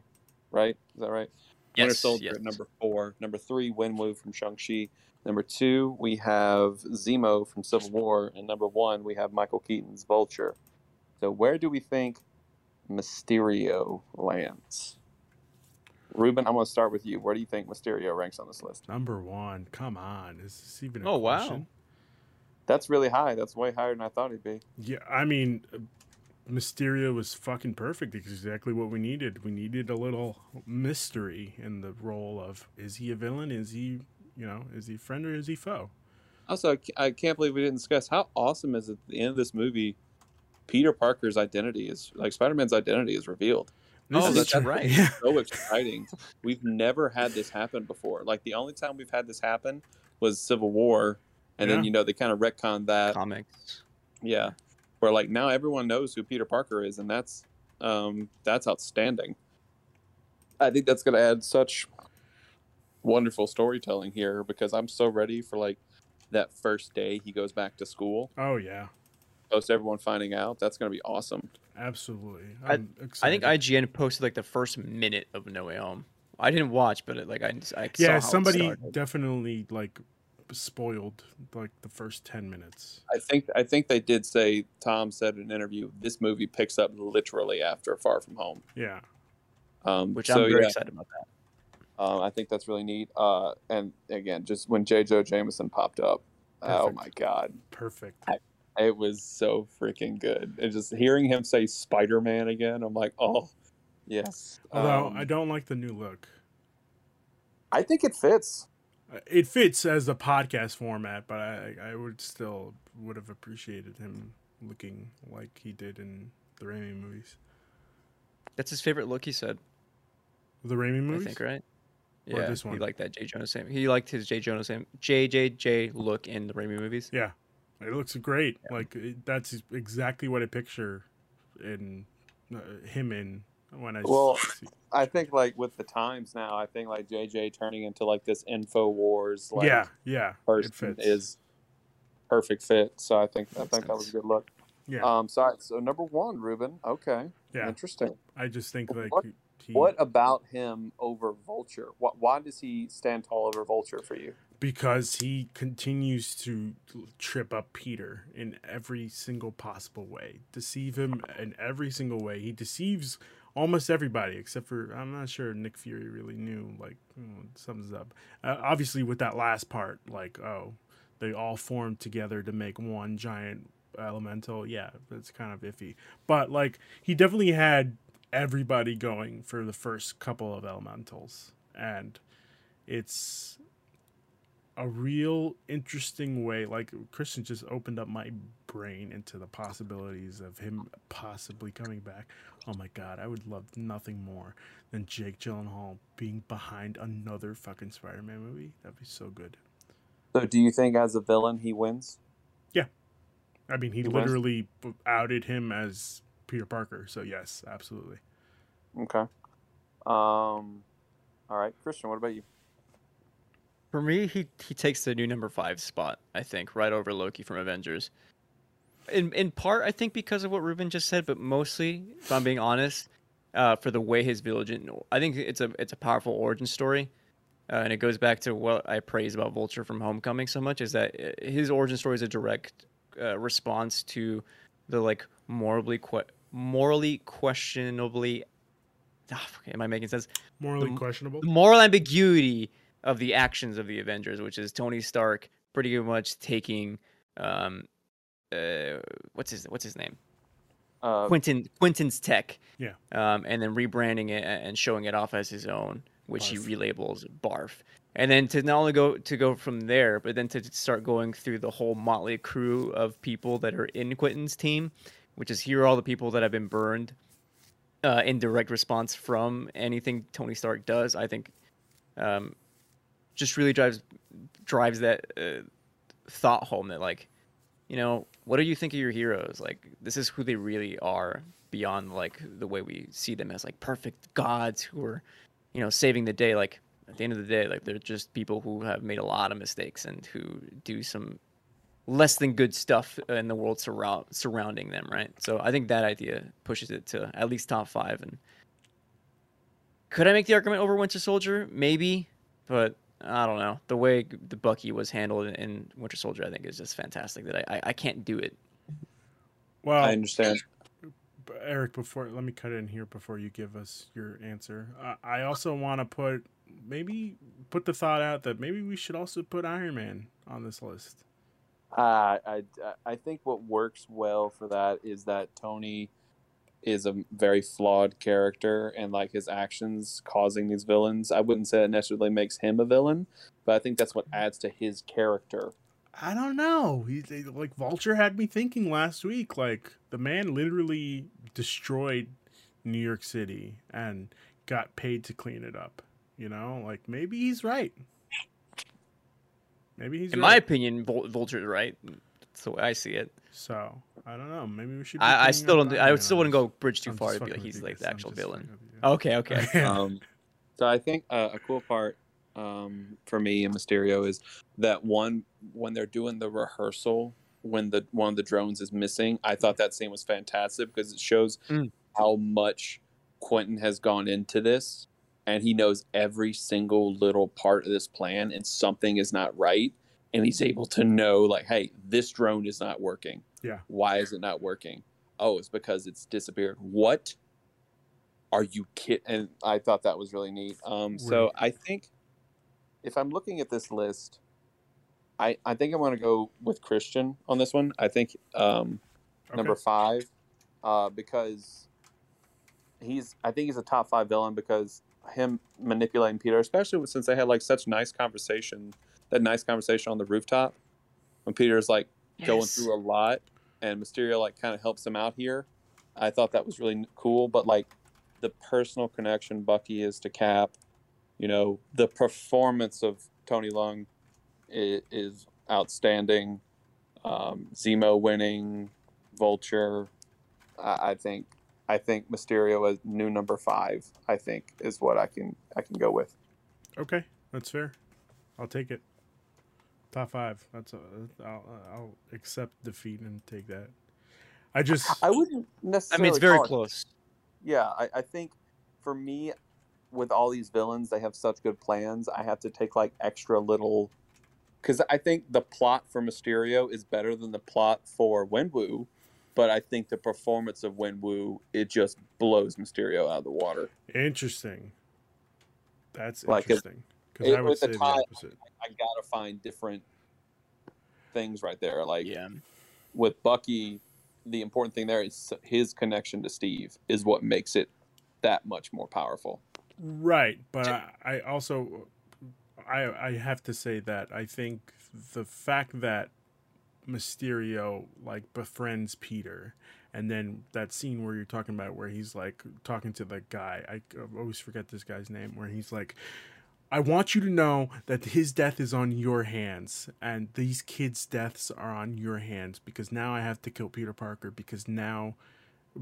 Right? Is that right? Winter Soldier yes. at number four. Number three, Wenwu from Shang-Chi. Number two, we have Zemo from Civil War. And number one, we have Michael Keaton's Vulture. So where do we think Mysterio lands? Ruben, I'm going to start with you. Where do you think Mysterio ranks on this list? Number one. Come on, is this even a Oh, wow. That's really high. That's way higher than I thought he'd be. Yeah, I mean, uh, Mysterio was fucking perfect. It's exactly what we needed. We needed a little mystery in the role of is he a villain? Is he, you know, is he friend or is he foe? Also, I I can't believe we didn't discuss how awesome is it at the end of this movie. Peter Parker's identity is like Spider-Man's identity is revealed. Oh, that's right. So exciting. We've never had this happen before. Like the only time we've had this happen was Civil War, and Yeah. then you know they kind of retconned that. Comics. Yeah, where like now everyone knows who Peter Parker is, and that's um, that's outstanding. I think that's going to add such wonderful storytelling here because I'm so ready for like that first day he goes back to school, Oh yeah, post everyone finding out. That's going to be awesome. absolutely. I- I'm I think. IGN posted like the first minute of No Way Home. I didn't watch, but it, like I, I saw yeah, how it somebody definitely like spoiled like the first ten minutes. I think I think they did say Tom said in an interview this movie picks up literally after Far From Home. Yeah, Um, which so I'm very yeah, excited about that. um, I think that's really neat. Uh, and again, just when J. Jonah Jameson popped up, oh my god, perfect. It was so freaking good. And just hearing him say Spider Man again, I'm like, oh yes. Although Um, I don't like the new look. I think it fits. Uh, It fits as a podcast format, but I I would still would have appreciated him looking like he did in the Raimi movies. That's his favorite look. He said. The Raimi movies. I think right. Or Yeah, this he liked that J. Jonah Jameson. He liked his J. Jonah Jameson. J look in the Raimi movies. Yeah, it looks great. Like it, that's exactly what I picture in uh, him in when I Well, see. I think like with the times now, I think like JJ turning into like this Info Wars like yeah, yeah, person is perfect fit. So I think I Makes think that was a good look. yeah, Um, sorry. So number one, Ruben. Okay, yeah. interesting. I just think like What- he, What about him over Vulture? Why, why does he stand tall over Vulture for you? Because he continues to trip up Peter in every single possible way, deceive him in every single way. He deceives almost everybody except for I'm not sure Nick Fury really knew like something's up. Uh, obviously, with that last part, like oh, they all formed together to make one giant elemental. Yeah, that's kind of iffy. But like he definitely had everybody going for the first couple of elementals, and it's a real interesting way. Like Cristian just opened up my brain into the possibilities of him possibly coming back. Oh my god, I would love nothing more than Jake Gyllenhaal being behind another fucking Spider-Man movie. That'd be so good. So do you think as a villain he wins? Yeah, I mean, he He literally b- outed him as Peter Parker. So yes, absolutely. Okay. Um. All right, Cristian. What about you? For me, he he takes the new number five spot. I think right over Loki from Avengers. In in part, I think because of what Ruben just said, but mostly, if I'm being honest, uh, for the way his villain. I think it's a it's a powerful origin story, uh, and it goes back to what I praise about Vulture from Homecoming so much is that uh, his origin story is a direct uh, response to the like morally que- morally questionably. Oh, am I making sense? Morally The- questionable. The moral ambiguity of the actions of the Avengers, which is Tony Stark pretty much taking um, uh, what's his what's his name? Uh, Quentin Quentin's tech. Yeah. Um, and then rebranding it and showing it off as his own, which he relabels Barf. And then to not only go to go from there, but then to start going through the whole motley crew of people that are in Quentin's team, which is here are all the people that have been burned uh, in direct response from anything Tony Stark does. I think um, just really drives drives that uh, thought home that like you know, what do you think of your heroes? Like, this is who they really are beyond like the way we see them as like perfect gods who are, you know, saving the day. Like at the end of the day, like they're just people who have made a lot of mistakes and who do some less than good stuff in the world surround surrounding them, right? So I think that idea pushes it to at least top five. And could I make the argument over Winter Soldier? Maybe, but I don't know. The way the Bucky was handled in- in Winter Soldier, I think, is just fantastic. That I I, I can't do it. Well, I understand. Eric, before let me cut in here before you give us your answer. Uh, I also want to put maybe put the thought out that maybe we should also put Iron Man on this list. Uh, I I think what works well for that is that Tony is a very flawed character, and like his actions causing these villains. I wouldn't say it necessarily makes him a villain, but I think that's what adds to his character. I don't know. He they- like Vulture had me thinking last week. Like the man literally destroyed New York City and got paid to clean it up. You know, like maybe he's right. Maybe he's In right. my opinion, Vulture's right. That's the way I see it. So I don't know. Maybe we should. be I, I still don't. Iron I Man still wouldn't go bridge too I'm far to be like he's like the actual villain. fucking with you. Okay, okay. Um, so I think uh, a cool part um, for me in Mysterio is that one when they're doing the rehearsal when the one of the drones is missing. I thought that scene was fantastic because it shows Mm. how much Quentin has gone into this, and he knows every single little part of this plan, and something is not right, and he's able to know like, hey, this drone is not working. Yeah. Why is it not working? Oh, it's because it's disappeared. What? Are you kidding And I thought that was really neat. Um, so I think if I'm looking at this list, I I think I want to go with Cristian on this one. I think um, Okay. number five, uh, because he's I think he's a top five villain because him manipulating Peter, especially since they had like such nice conversation, that nice conversation on the rooftop when Peter's like going through a lot and Mysterio like kind of helps him out here. I thought that was really cool, but like the personal connection Bucky is to Cap, you know, the performance of Tony Leung is, is outstanding. Um, Zemo winning, Vulture. I, I think I think Mysterio as new number five. I think is what I can I can go with. Okay, that's fair. I'll take it. Top five. That's a, I'll, I'll accept defeat and take that. I just I wouldn't necessarily. I mean, it's very call it- close. Yeah, I, I think for me, with all these villains, they have such good plans. I have to take like extra little, because I think the plot for Mysterio is better than the plot for Wenwu, but I think the performance of Wenwu it just blows Mysterio out of the water. interesting. That's Like, it- interesting because I would with the say the tie- opposite. I gotta find different things right there. Like Yeah. with Bucky, the important thing there is his connection to Steve is what makes it that much more powerful. Right, but I, I also I I have to say that I think the fact that Mysterio like befriends Peter and then that scene where you're talking about where he's like talking to the guy I always forget this guy's name where he's like I want you to know that his death is on your hands and these kids' deaths are on your hands because now I have to kill Peter Parker because now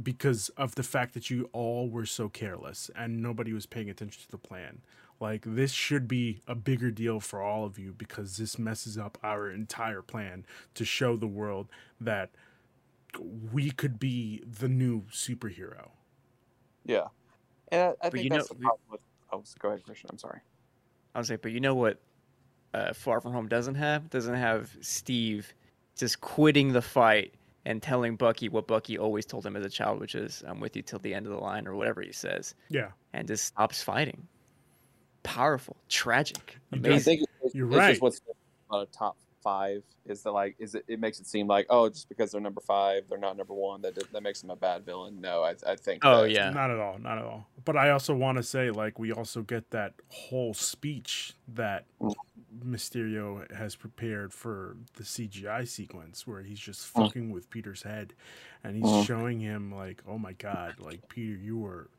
because of the fact that you all were so careless and nobody was paying attention to the plan. Like this should be a bigger deal for all of you because this messes up our entire plan to show the world that we could be the new superhero. Yeah. And I, I think you that's know- the problem with. Oh, go ahead, Cristian. I'm sorry. I was like, but you know what? Uh, Far From Home doesn't have doesn't have Steve just quitting the fight and telling Bucky what Bucky always told him as a child, which is "I'm with you till the end of the line" or whatever he says, Yeah, and just stops fighting. Powerful, tragic, I Amazing. amazing. think it's, You're it's right. just what's about a top five is that like is it, it makes it seem like oh just because they're number five they're not number one that that makes them a bad villain. No, I I think. Oh that- yeah, not at all, not at all. But I also want to say, like, we also get that whole speech that. Mysterio has prepared for the CGI sequence, where he's just Mm. fucking with Peter's head, and he's Mm. showing him like, "Oh my god, like Peter, you were."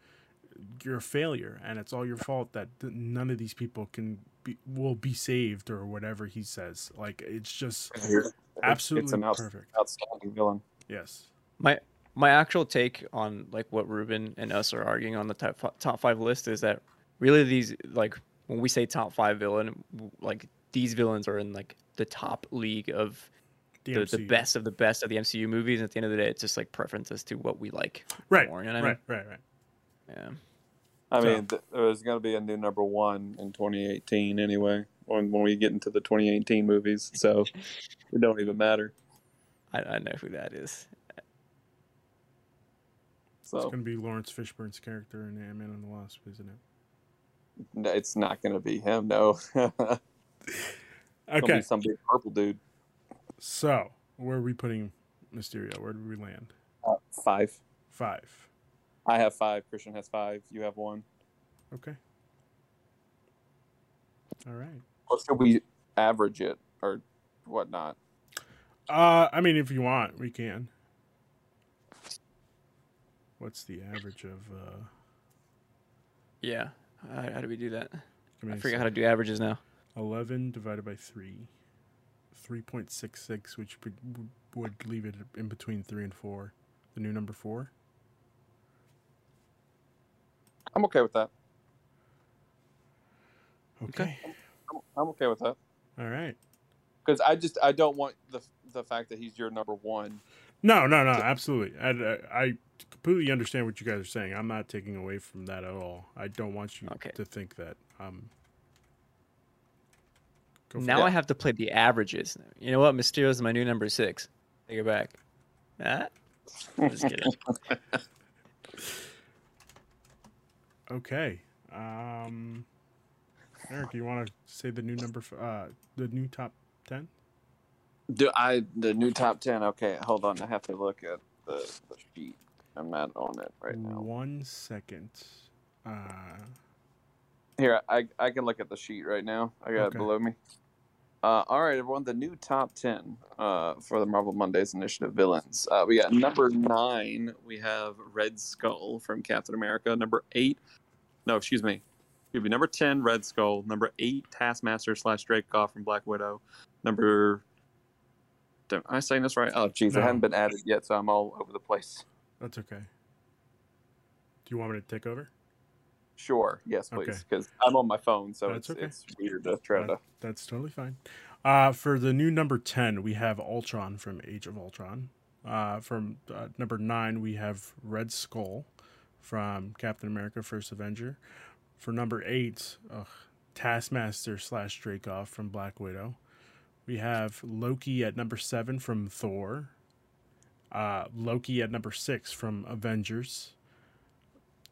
You're a failure, and it's all your fault that none of these people can be will be saved or whatever he says. Like it's just It's- absolutely it's an outs- perfect. outstanding villain. Yes. my my actual take on like what Ruben and us are arguing on the top top five list is that really these like when we say top five villain, like these villains are in like the top league of the, the MCU. best of the best of the MCU movies. And at the end of the day, it's just like preferences to what we like. Right. more, you know what I right. Right. Right. Yeah. I So- mean, th- there's going to be a new number one in 2018 anyway. When when we get into the 2018 movies, so it don't even matter. I, I know who that is. It's going to be Laurence Fishburne's character in Ant Man and the Wasp, isn't it? no, it's not going to be him. No, Okay. be some big purple dude. So, where are we putting Mysterio? Where did we land? Uh, five. Five. I have five. Cristian has five. You have one. Okay. All right. Or should we average it or whatnot? Uh, I mean, if you want, we can. What's the average of? uh Yeah. How, how do we do that? I, me I a forget how to do averages now. Eleven divided by three. Three point six six, which would, would leave it in between three and four. The new number four. I'm okay with that. Okay. I'm, I'm okay with that All right. because I just I don't want the the fact that he's your number one. No, no, no, absolutely. I, I, I completely understand what you guys are saying. I'm not taking away from that at all. I don't want you Okay. to think that. Um, go Now it. I have to play the averages. You know what? Mysterio is my new number six. Take it back. Ah, I'm just kidding. Okay. Um, Eric, do you want to say the new number? f- Uh, the new top ten? Do I the new top ten? Okay, hold on. I have to look at the, the sheet. I'm not on it right now. One second. Uh, Here, I I can look at the sheet right now. I got Okay. it below me. Uh, all right, everyone. The new top ten uh, for the Marvel Mondays Initiative villains. Uh, we got number nine. We have Red Skull from Captain America. Number eight. No, excuse me. It'd be number ten, Red Skull. Number eight, Taskmaster slash Dreykov from Black Widow. Number. Am I saying this right? Oh, jeez, No. I haven't been added yet, so I'm all over the place. that's okay. Do you want me to take over? Sure, yes, please, because I'm on my phone, so That's it's, okay. it's weird to try That- to. that's totally fine. Uh, for the new number 10, we have Ultron from Age of Ultron. Uh, from uh, number 9, we have Red Skull from Captain America First Avenger. For number 8, ugh, Taskmaster slash Dreykov from Black Widow. We have Loki at number 7 from Thor. Uh, Loki at number 6 from Avengers.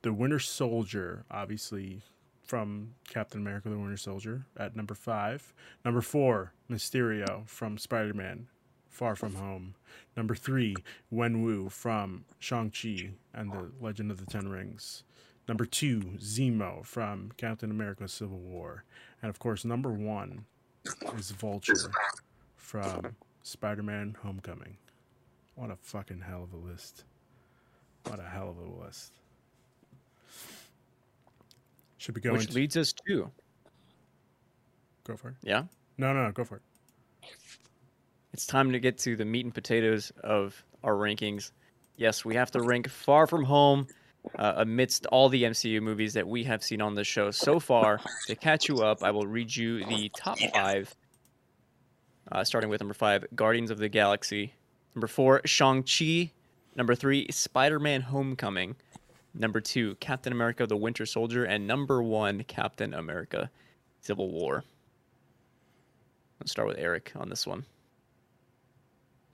The Winter Soldier, obviously, from Captain America the Winter Soldier at number five. Number four, Mysterio from Spider Man Far From Home. Number three, Wen Wu from Shang-Chi and the Legend of the Ten Rings. Number two, Zemo from Captain America Civil War. And of course, number one is Vulture from Spider Man Homecoming. What a fucking hell of a list. What a hell of a list. Should we go Which leads us to go for it? yeah. No, no, no, go for it. It's time to get to the meat and potatoes of our rankings. Yes, we have to rank Far From Home uh, amidst all the MCU movies that we have seen on the show so far. To catch you up, I will read you the top five. Uh, starting with number five, Guardians of the Galaxy. Number four, Shang-Chi. Number three, Spider Man Homecoming. Number two, Captain America: The Winter Soldier, and number one, Captain America: Civil War. Let's start with Eric on this one.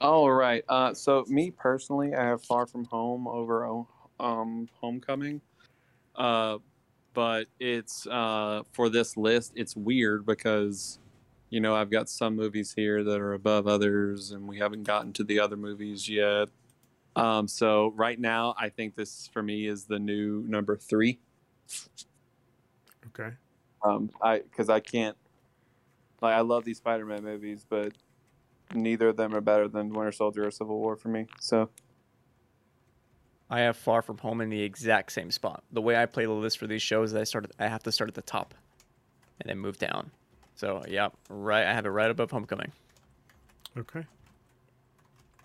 All right. Uh, so me personally, I have Far From Home over um, Homecoming. Uh, but it's uh, for this list, it's weird because you know I've got some movies here that are above others, and we haven't gotten to the other movies yet. Um, so right now, I think this for me is the new number three. Okay. Um, I because I can't like I love these Spider-Man movies, but neither of them are better than Winter Soldier or Civil War for me. So I have Far From Home in the exact same spot. The way I play the list for these shows, I start. I have to start at the top, and then move down. So yeah, right. I have it right above Homecoming. Okay.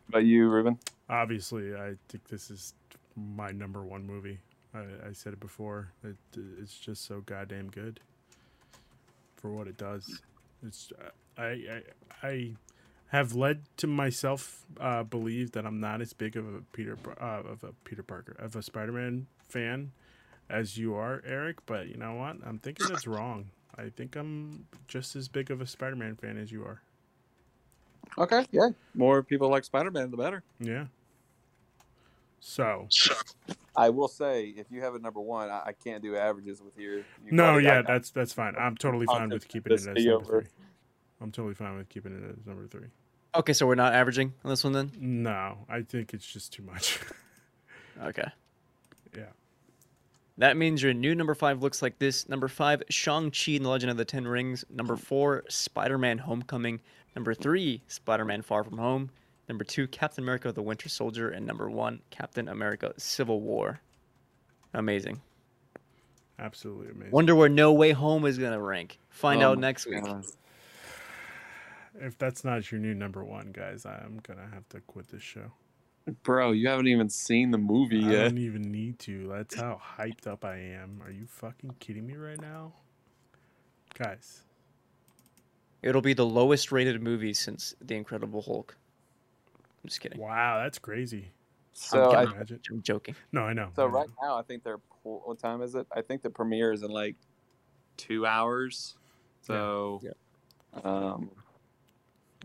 About you, Ruben? Obviously, I think this is my number one movie. I, I said it before. It, it's just so goddamn good for what it does. It's I I, I have led to myself uh, believe that I'm not as big of a Peter uh, of a Peter Parker of a Spider-Man fan as you are, Eric. But you know what? I'm thinking that's wrong. I think I'm just as big of a Spider-Man fan as you are. Okay, yeah. More people like Spider-Man, the better. Yeah. So, I will say, if you have a number one, I, I can't do averages with your. You no, yeah, that's that's fine. I'm totally fine with keeping it as number over. three. I'm totally fine with keeping it as number three. Okay, so we're not averaging on this one then? No, I think it's just too much. okay. Yeah. That means your new number five looks like this. Number five, Shang-Chi and the Legend of the Ten Rings. Number four, Spider-Man Homecoming. Number three, Spider-Man Far From Home. Number two, Captain America the Winter Soldier. And number one, Captain America Civil War. Amazing. Absolutely amazing. Wonder where No Way Home is going to rank. Find oh out next week if that's not your new number one, guys, I'm gonna have to quit this show. Bro, you haven't even seen the movie I yet. I don't even need to. That's how hyped up I am. Are you fucking kidding me right now? Guys. It'll be the lowest rated movie since The Incredible Hulk. I'm just kidding. Wow, that's crazy. So I'm, I, am joking. No, I know. So I know. right now, I think they're what time is it? I think the premiere is in like two hours. So, yeah. Yeah. um,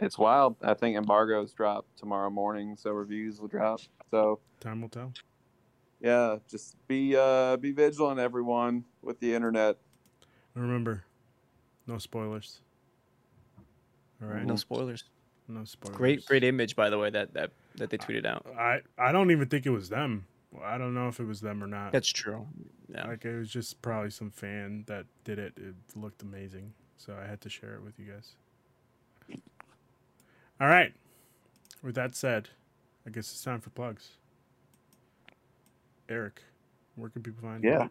it's wild. I think embargoes drop tomorrow morning, so reviews will drop. So time will tell. Yeah, just be uh be vigilant, everyone, with the internet. Remember, no spoilers. All right. No spoilers. No spoilers. Great, great image, by the way, that that that they tweeted out. I I don't even think it was them. I don't know if it was them or not. That's true. Yeah. Like it was just probably some fan that did it. It looked amazing, so I had to share it with you guys. All right. With that said, I guess it's time for plugs. Eric, where can people find yeah. you?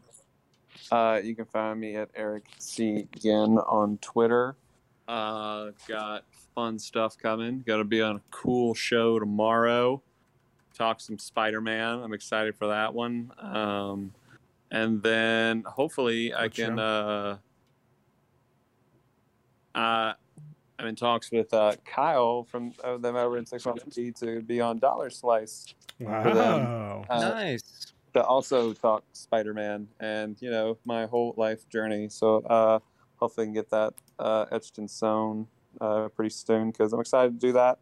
Yeah. Uh, you can find me at Eric C. Again on Twitter. Uh, got fun stuff coming. Got to be on a cool show tomorrow. Talk some Spider Man. I'm excited for that one. Um, and then hopefully what I can. Show? Uh, uh, I'm in talks with uh, Kyle from uh, them over in Sexuality to be on Dollar Slice. Wow. Uh, nice. To also talk Spider Man and, you know, my whole life journey. So uh, hopefully I can get that uh, etched in stone uh, pretty soon because I'm excited to do that.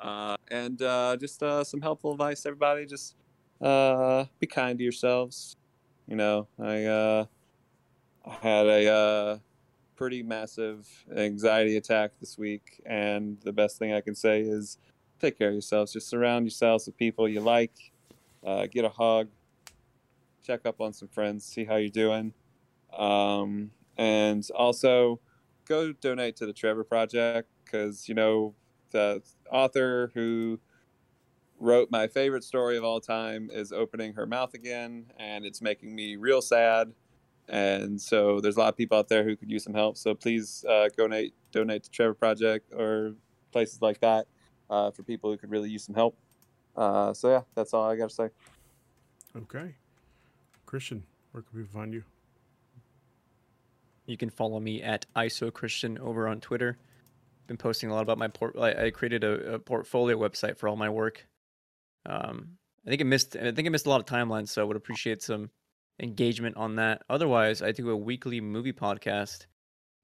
Uh, and uh, just uh, some helpful advice, everybody. Just uh, be kind to yourselves. You know, I, had a. Pretty massive anxiety attack this week, and the best thing I can say is take care of yourselves. Just surround yourselves with people you like. Get a hug. Check up on some friends. See how you're doing. Um, and also go donate to the Trevor Project because you know the author who wrote my favorite story of all time is opening her mouth again, and it's making me real sad and so there's a lot of people out there who could use some help. So please uh, donate donate to Trevor Project or places like that uh, for people who could really use some help. Uh, so yeah, that's all I got to say. Okay, Cristian, where can we find you? You can follow me at ISO Christian over on Twitter. Been posting a lot about my port. I, I created a, a, portfolio website for all my work. Um, I think it missed. I think it missed a lot of timelines, so I would appreciate some engagement on that. Otherwise, I do a weekly movie podcast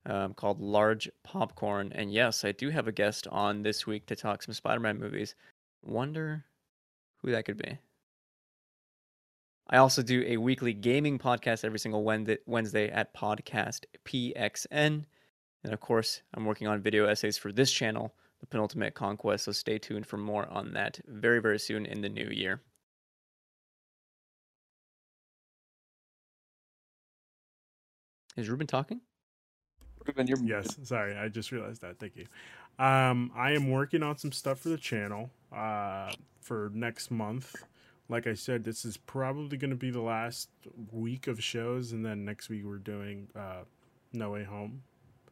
um, called Large Popcorn, and yes, I do have a guest on this week to talk some Spider-Man movies. Wonder who that could be. I also do a weekly gaming podcast every single Wednesday at Podcast PXN. And of course, I'm working on video essays for this channel, The Penultimate Conquest, so stay tuned for more on that very, very soon in the new year. Is Ruben talking? Ruben, you're Yes, sorry, I just realized that. Thank you. Um, I am working on some stuff for the channel uh, for next month. Like I said, this is probably going to be the last week of shows, and then next week we're doing uh, No Way Home.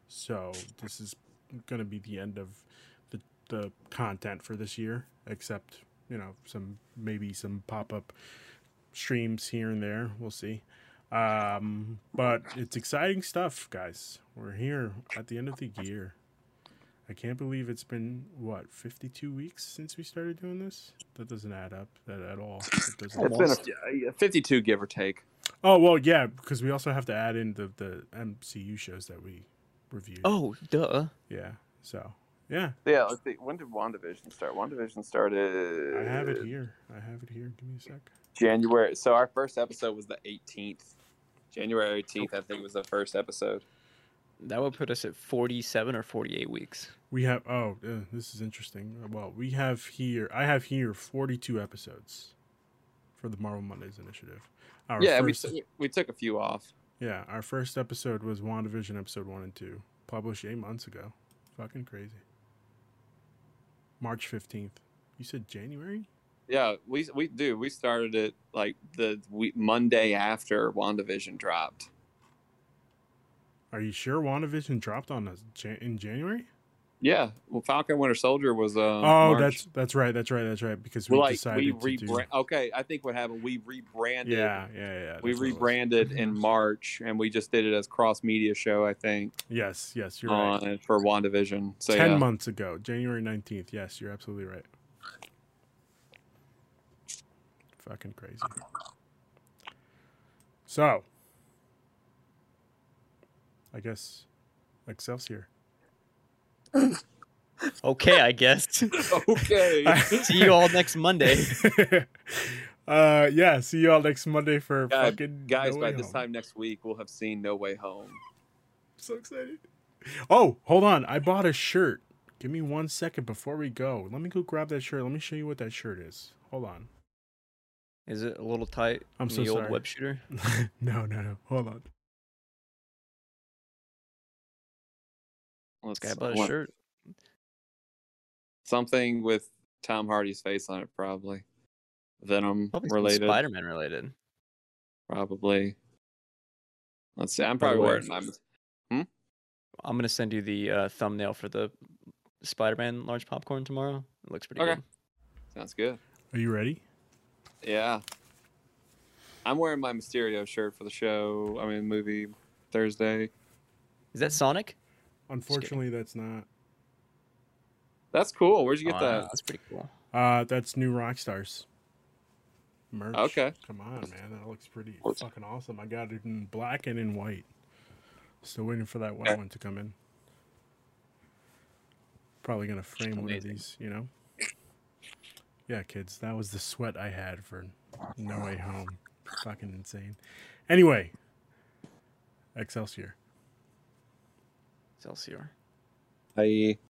So this is going to be the end of the the content for this year, except you know some maybe some pop up streams here and there. We'll see. Um, but it's exciting stuff, guys. We're here at the end of the year. I can't believe it's been what 52 weeks since we started doing this. That doesn't add up that at all. It doesn't. It's been a, 52, give or take. Oh well, yeah, because we also have to add in the the MCU shows that we reviewed. Oh, duh. yeah. So yeah, Yeah, let's see. When did WandaVision start? WandaVision started. I have it here. I have it here. Give me a sec. January. So our first episode was the 18th. January 18th, I think, was the first episode. That would put us at 47 or 48 weeks. We have oh, uh, this is interesting. Well, we have here. I have here 42 episodes for the Marvel Mondays initiative. Our yeah, we, first, t- we took a few off. yeah, our first episode was WandaVision episode 1 and 2, published 8 months ago. Fucking crazy. March 15th. You said January? Yeah, we we do. We started it like the we, Monday after WandaVision dropped. Are you sure WandaVision dropped on us in January? Yeah, well, Falcon Winter Soldier was. Uh, oh, March. that's that's right. That's right. That's right. Because we like decided we to do. Okay, I think what happened. We rebranded. Yeah, yeah, yeah. We that's what it was. rebranded in March, and we just did it as cross media show. I think Yes, yes, you're right. on for WandaVision. So Ten yeah. months ago, January nineteenth. Yes, you're absolutely right. Fucking crazy. So, I guess Excelsior. Okay, I guess. Okay. See you all next Monday. uh, yeah. See you all next Monday for Guys- fucking Guys, No by Way this Home. time next week, we'll have seen No Way Home. so excited. Oh, hold on. I bought a shirt. Give me one second before we go. Let me go grab that shirt. Let me show you what that shirt is. Hold on. Is it a little tight? I'm in so the old sorry. web shooter. no, no, no. Hold on. Let's, Guy bought a shirt. Something with Tom Hardy's face on it, probably. Venom Probably related, Spider-Man related. probably. Let's see. I'm By the probably way- wearing my. I'm gonna send you the uh, thumbnail for the Spider-Man large popcorn tomorrow. It looks pretty Okay. good. Sounds good. Are you ready? Yeah. I'm wearing my Mysterio shirt for the show. I mean, movie Thursday. Is that Sonic? Unfortunately, that's not. That's cool. Where'd you get Oh, that? That's pretty cool. Uh, that's new Rockstars. Merch. Okay. Come on, man. That looks pretty What's- fucking awesome. I got it in black and in white. Still waiting for that white Okay. one to come in. Probably gonna frame one of these, you know? Yeah, kids, that was the sweat I had for No Way Home. Fucking insane. Anyway, Excelsior. Excelsior. I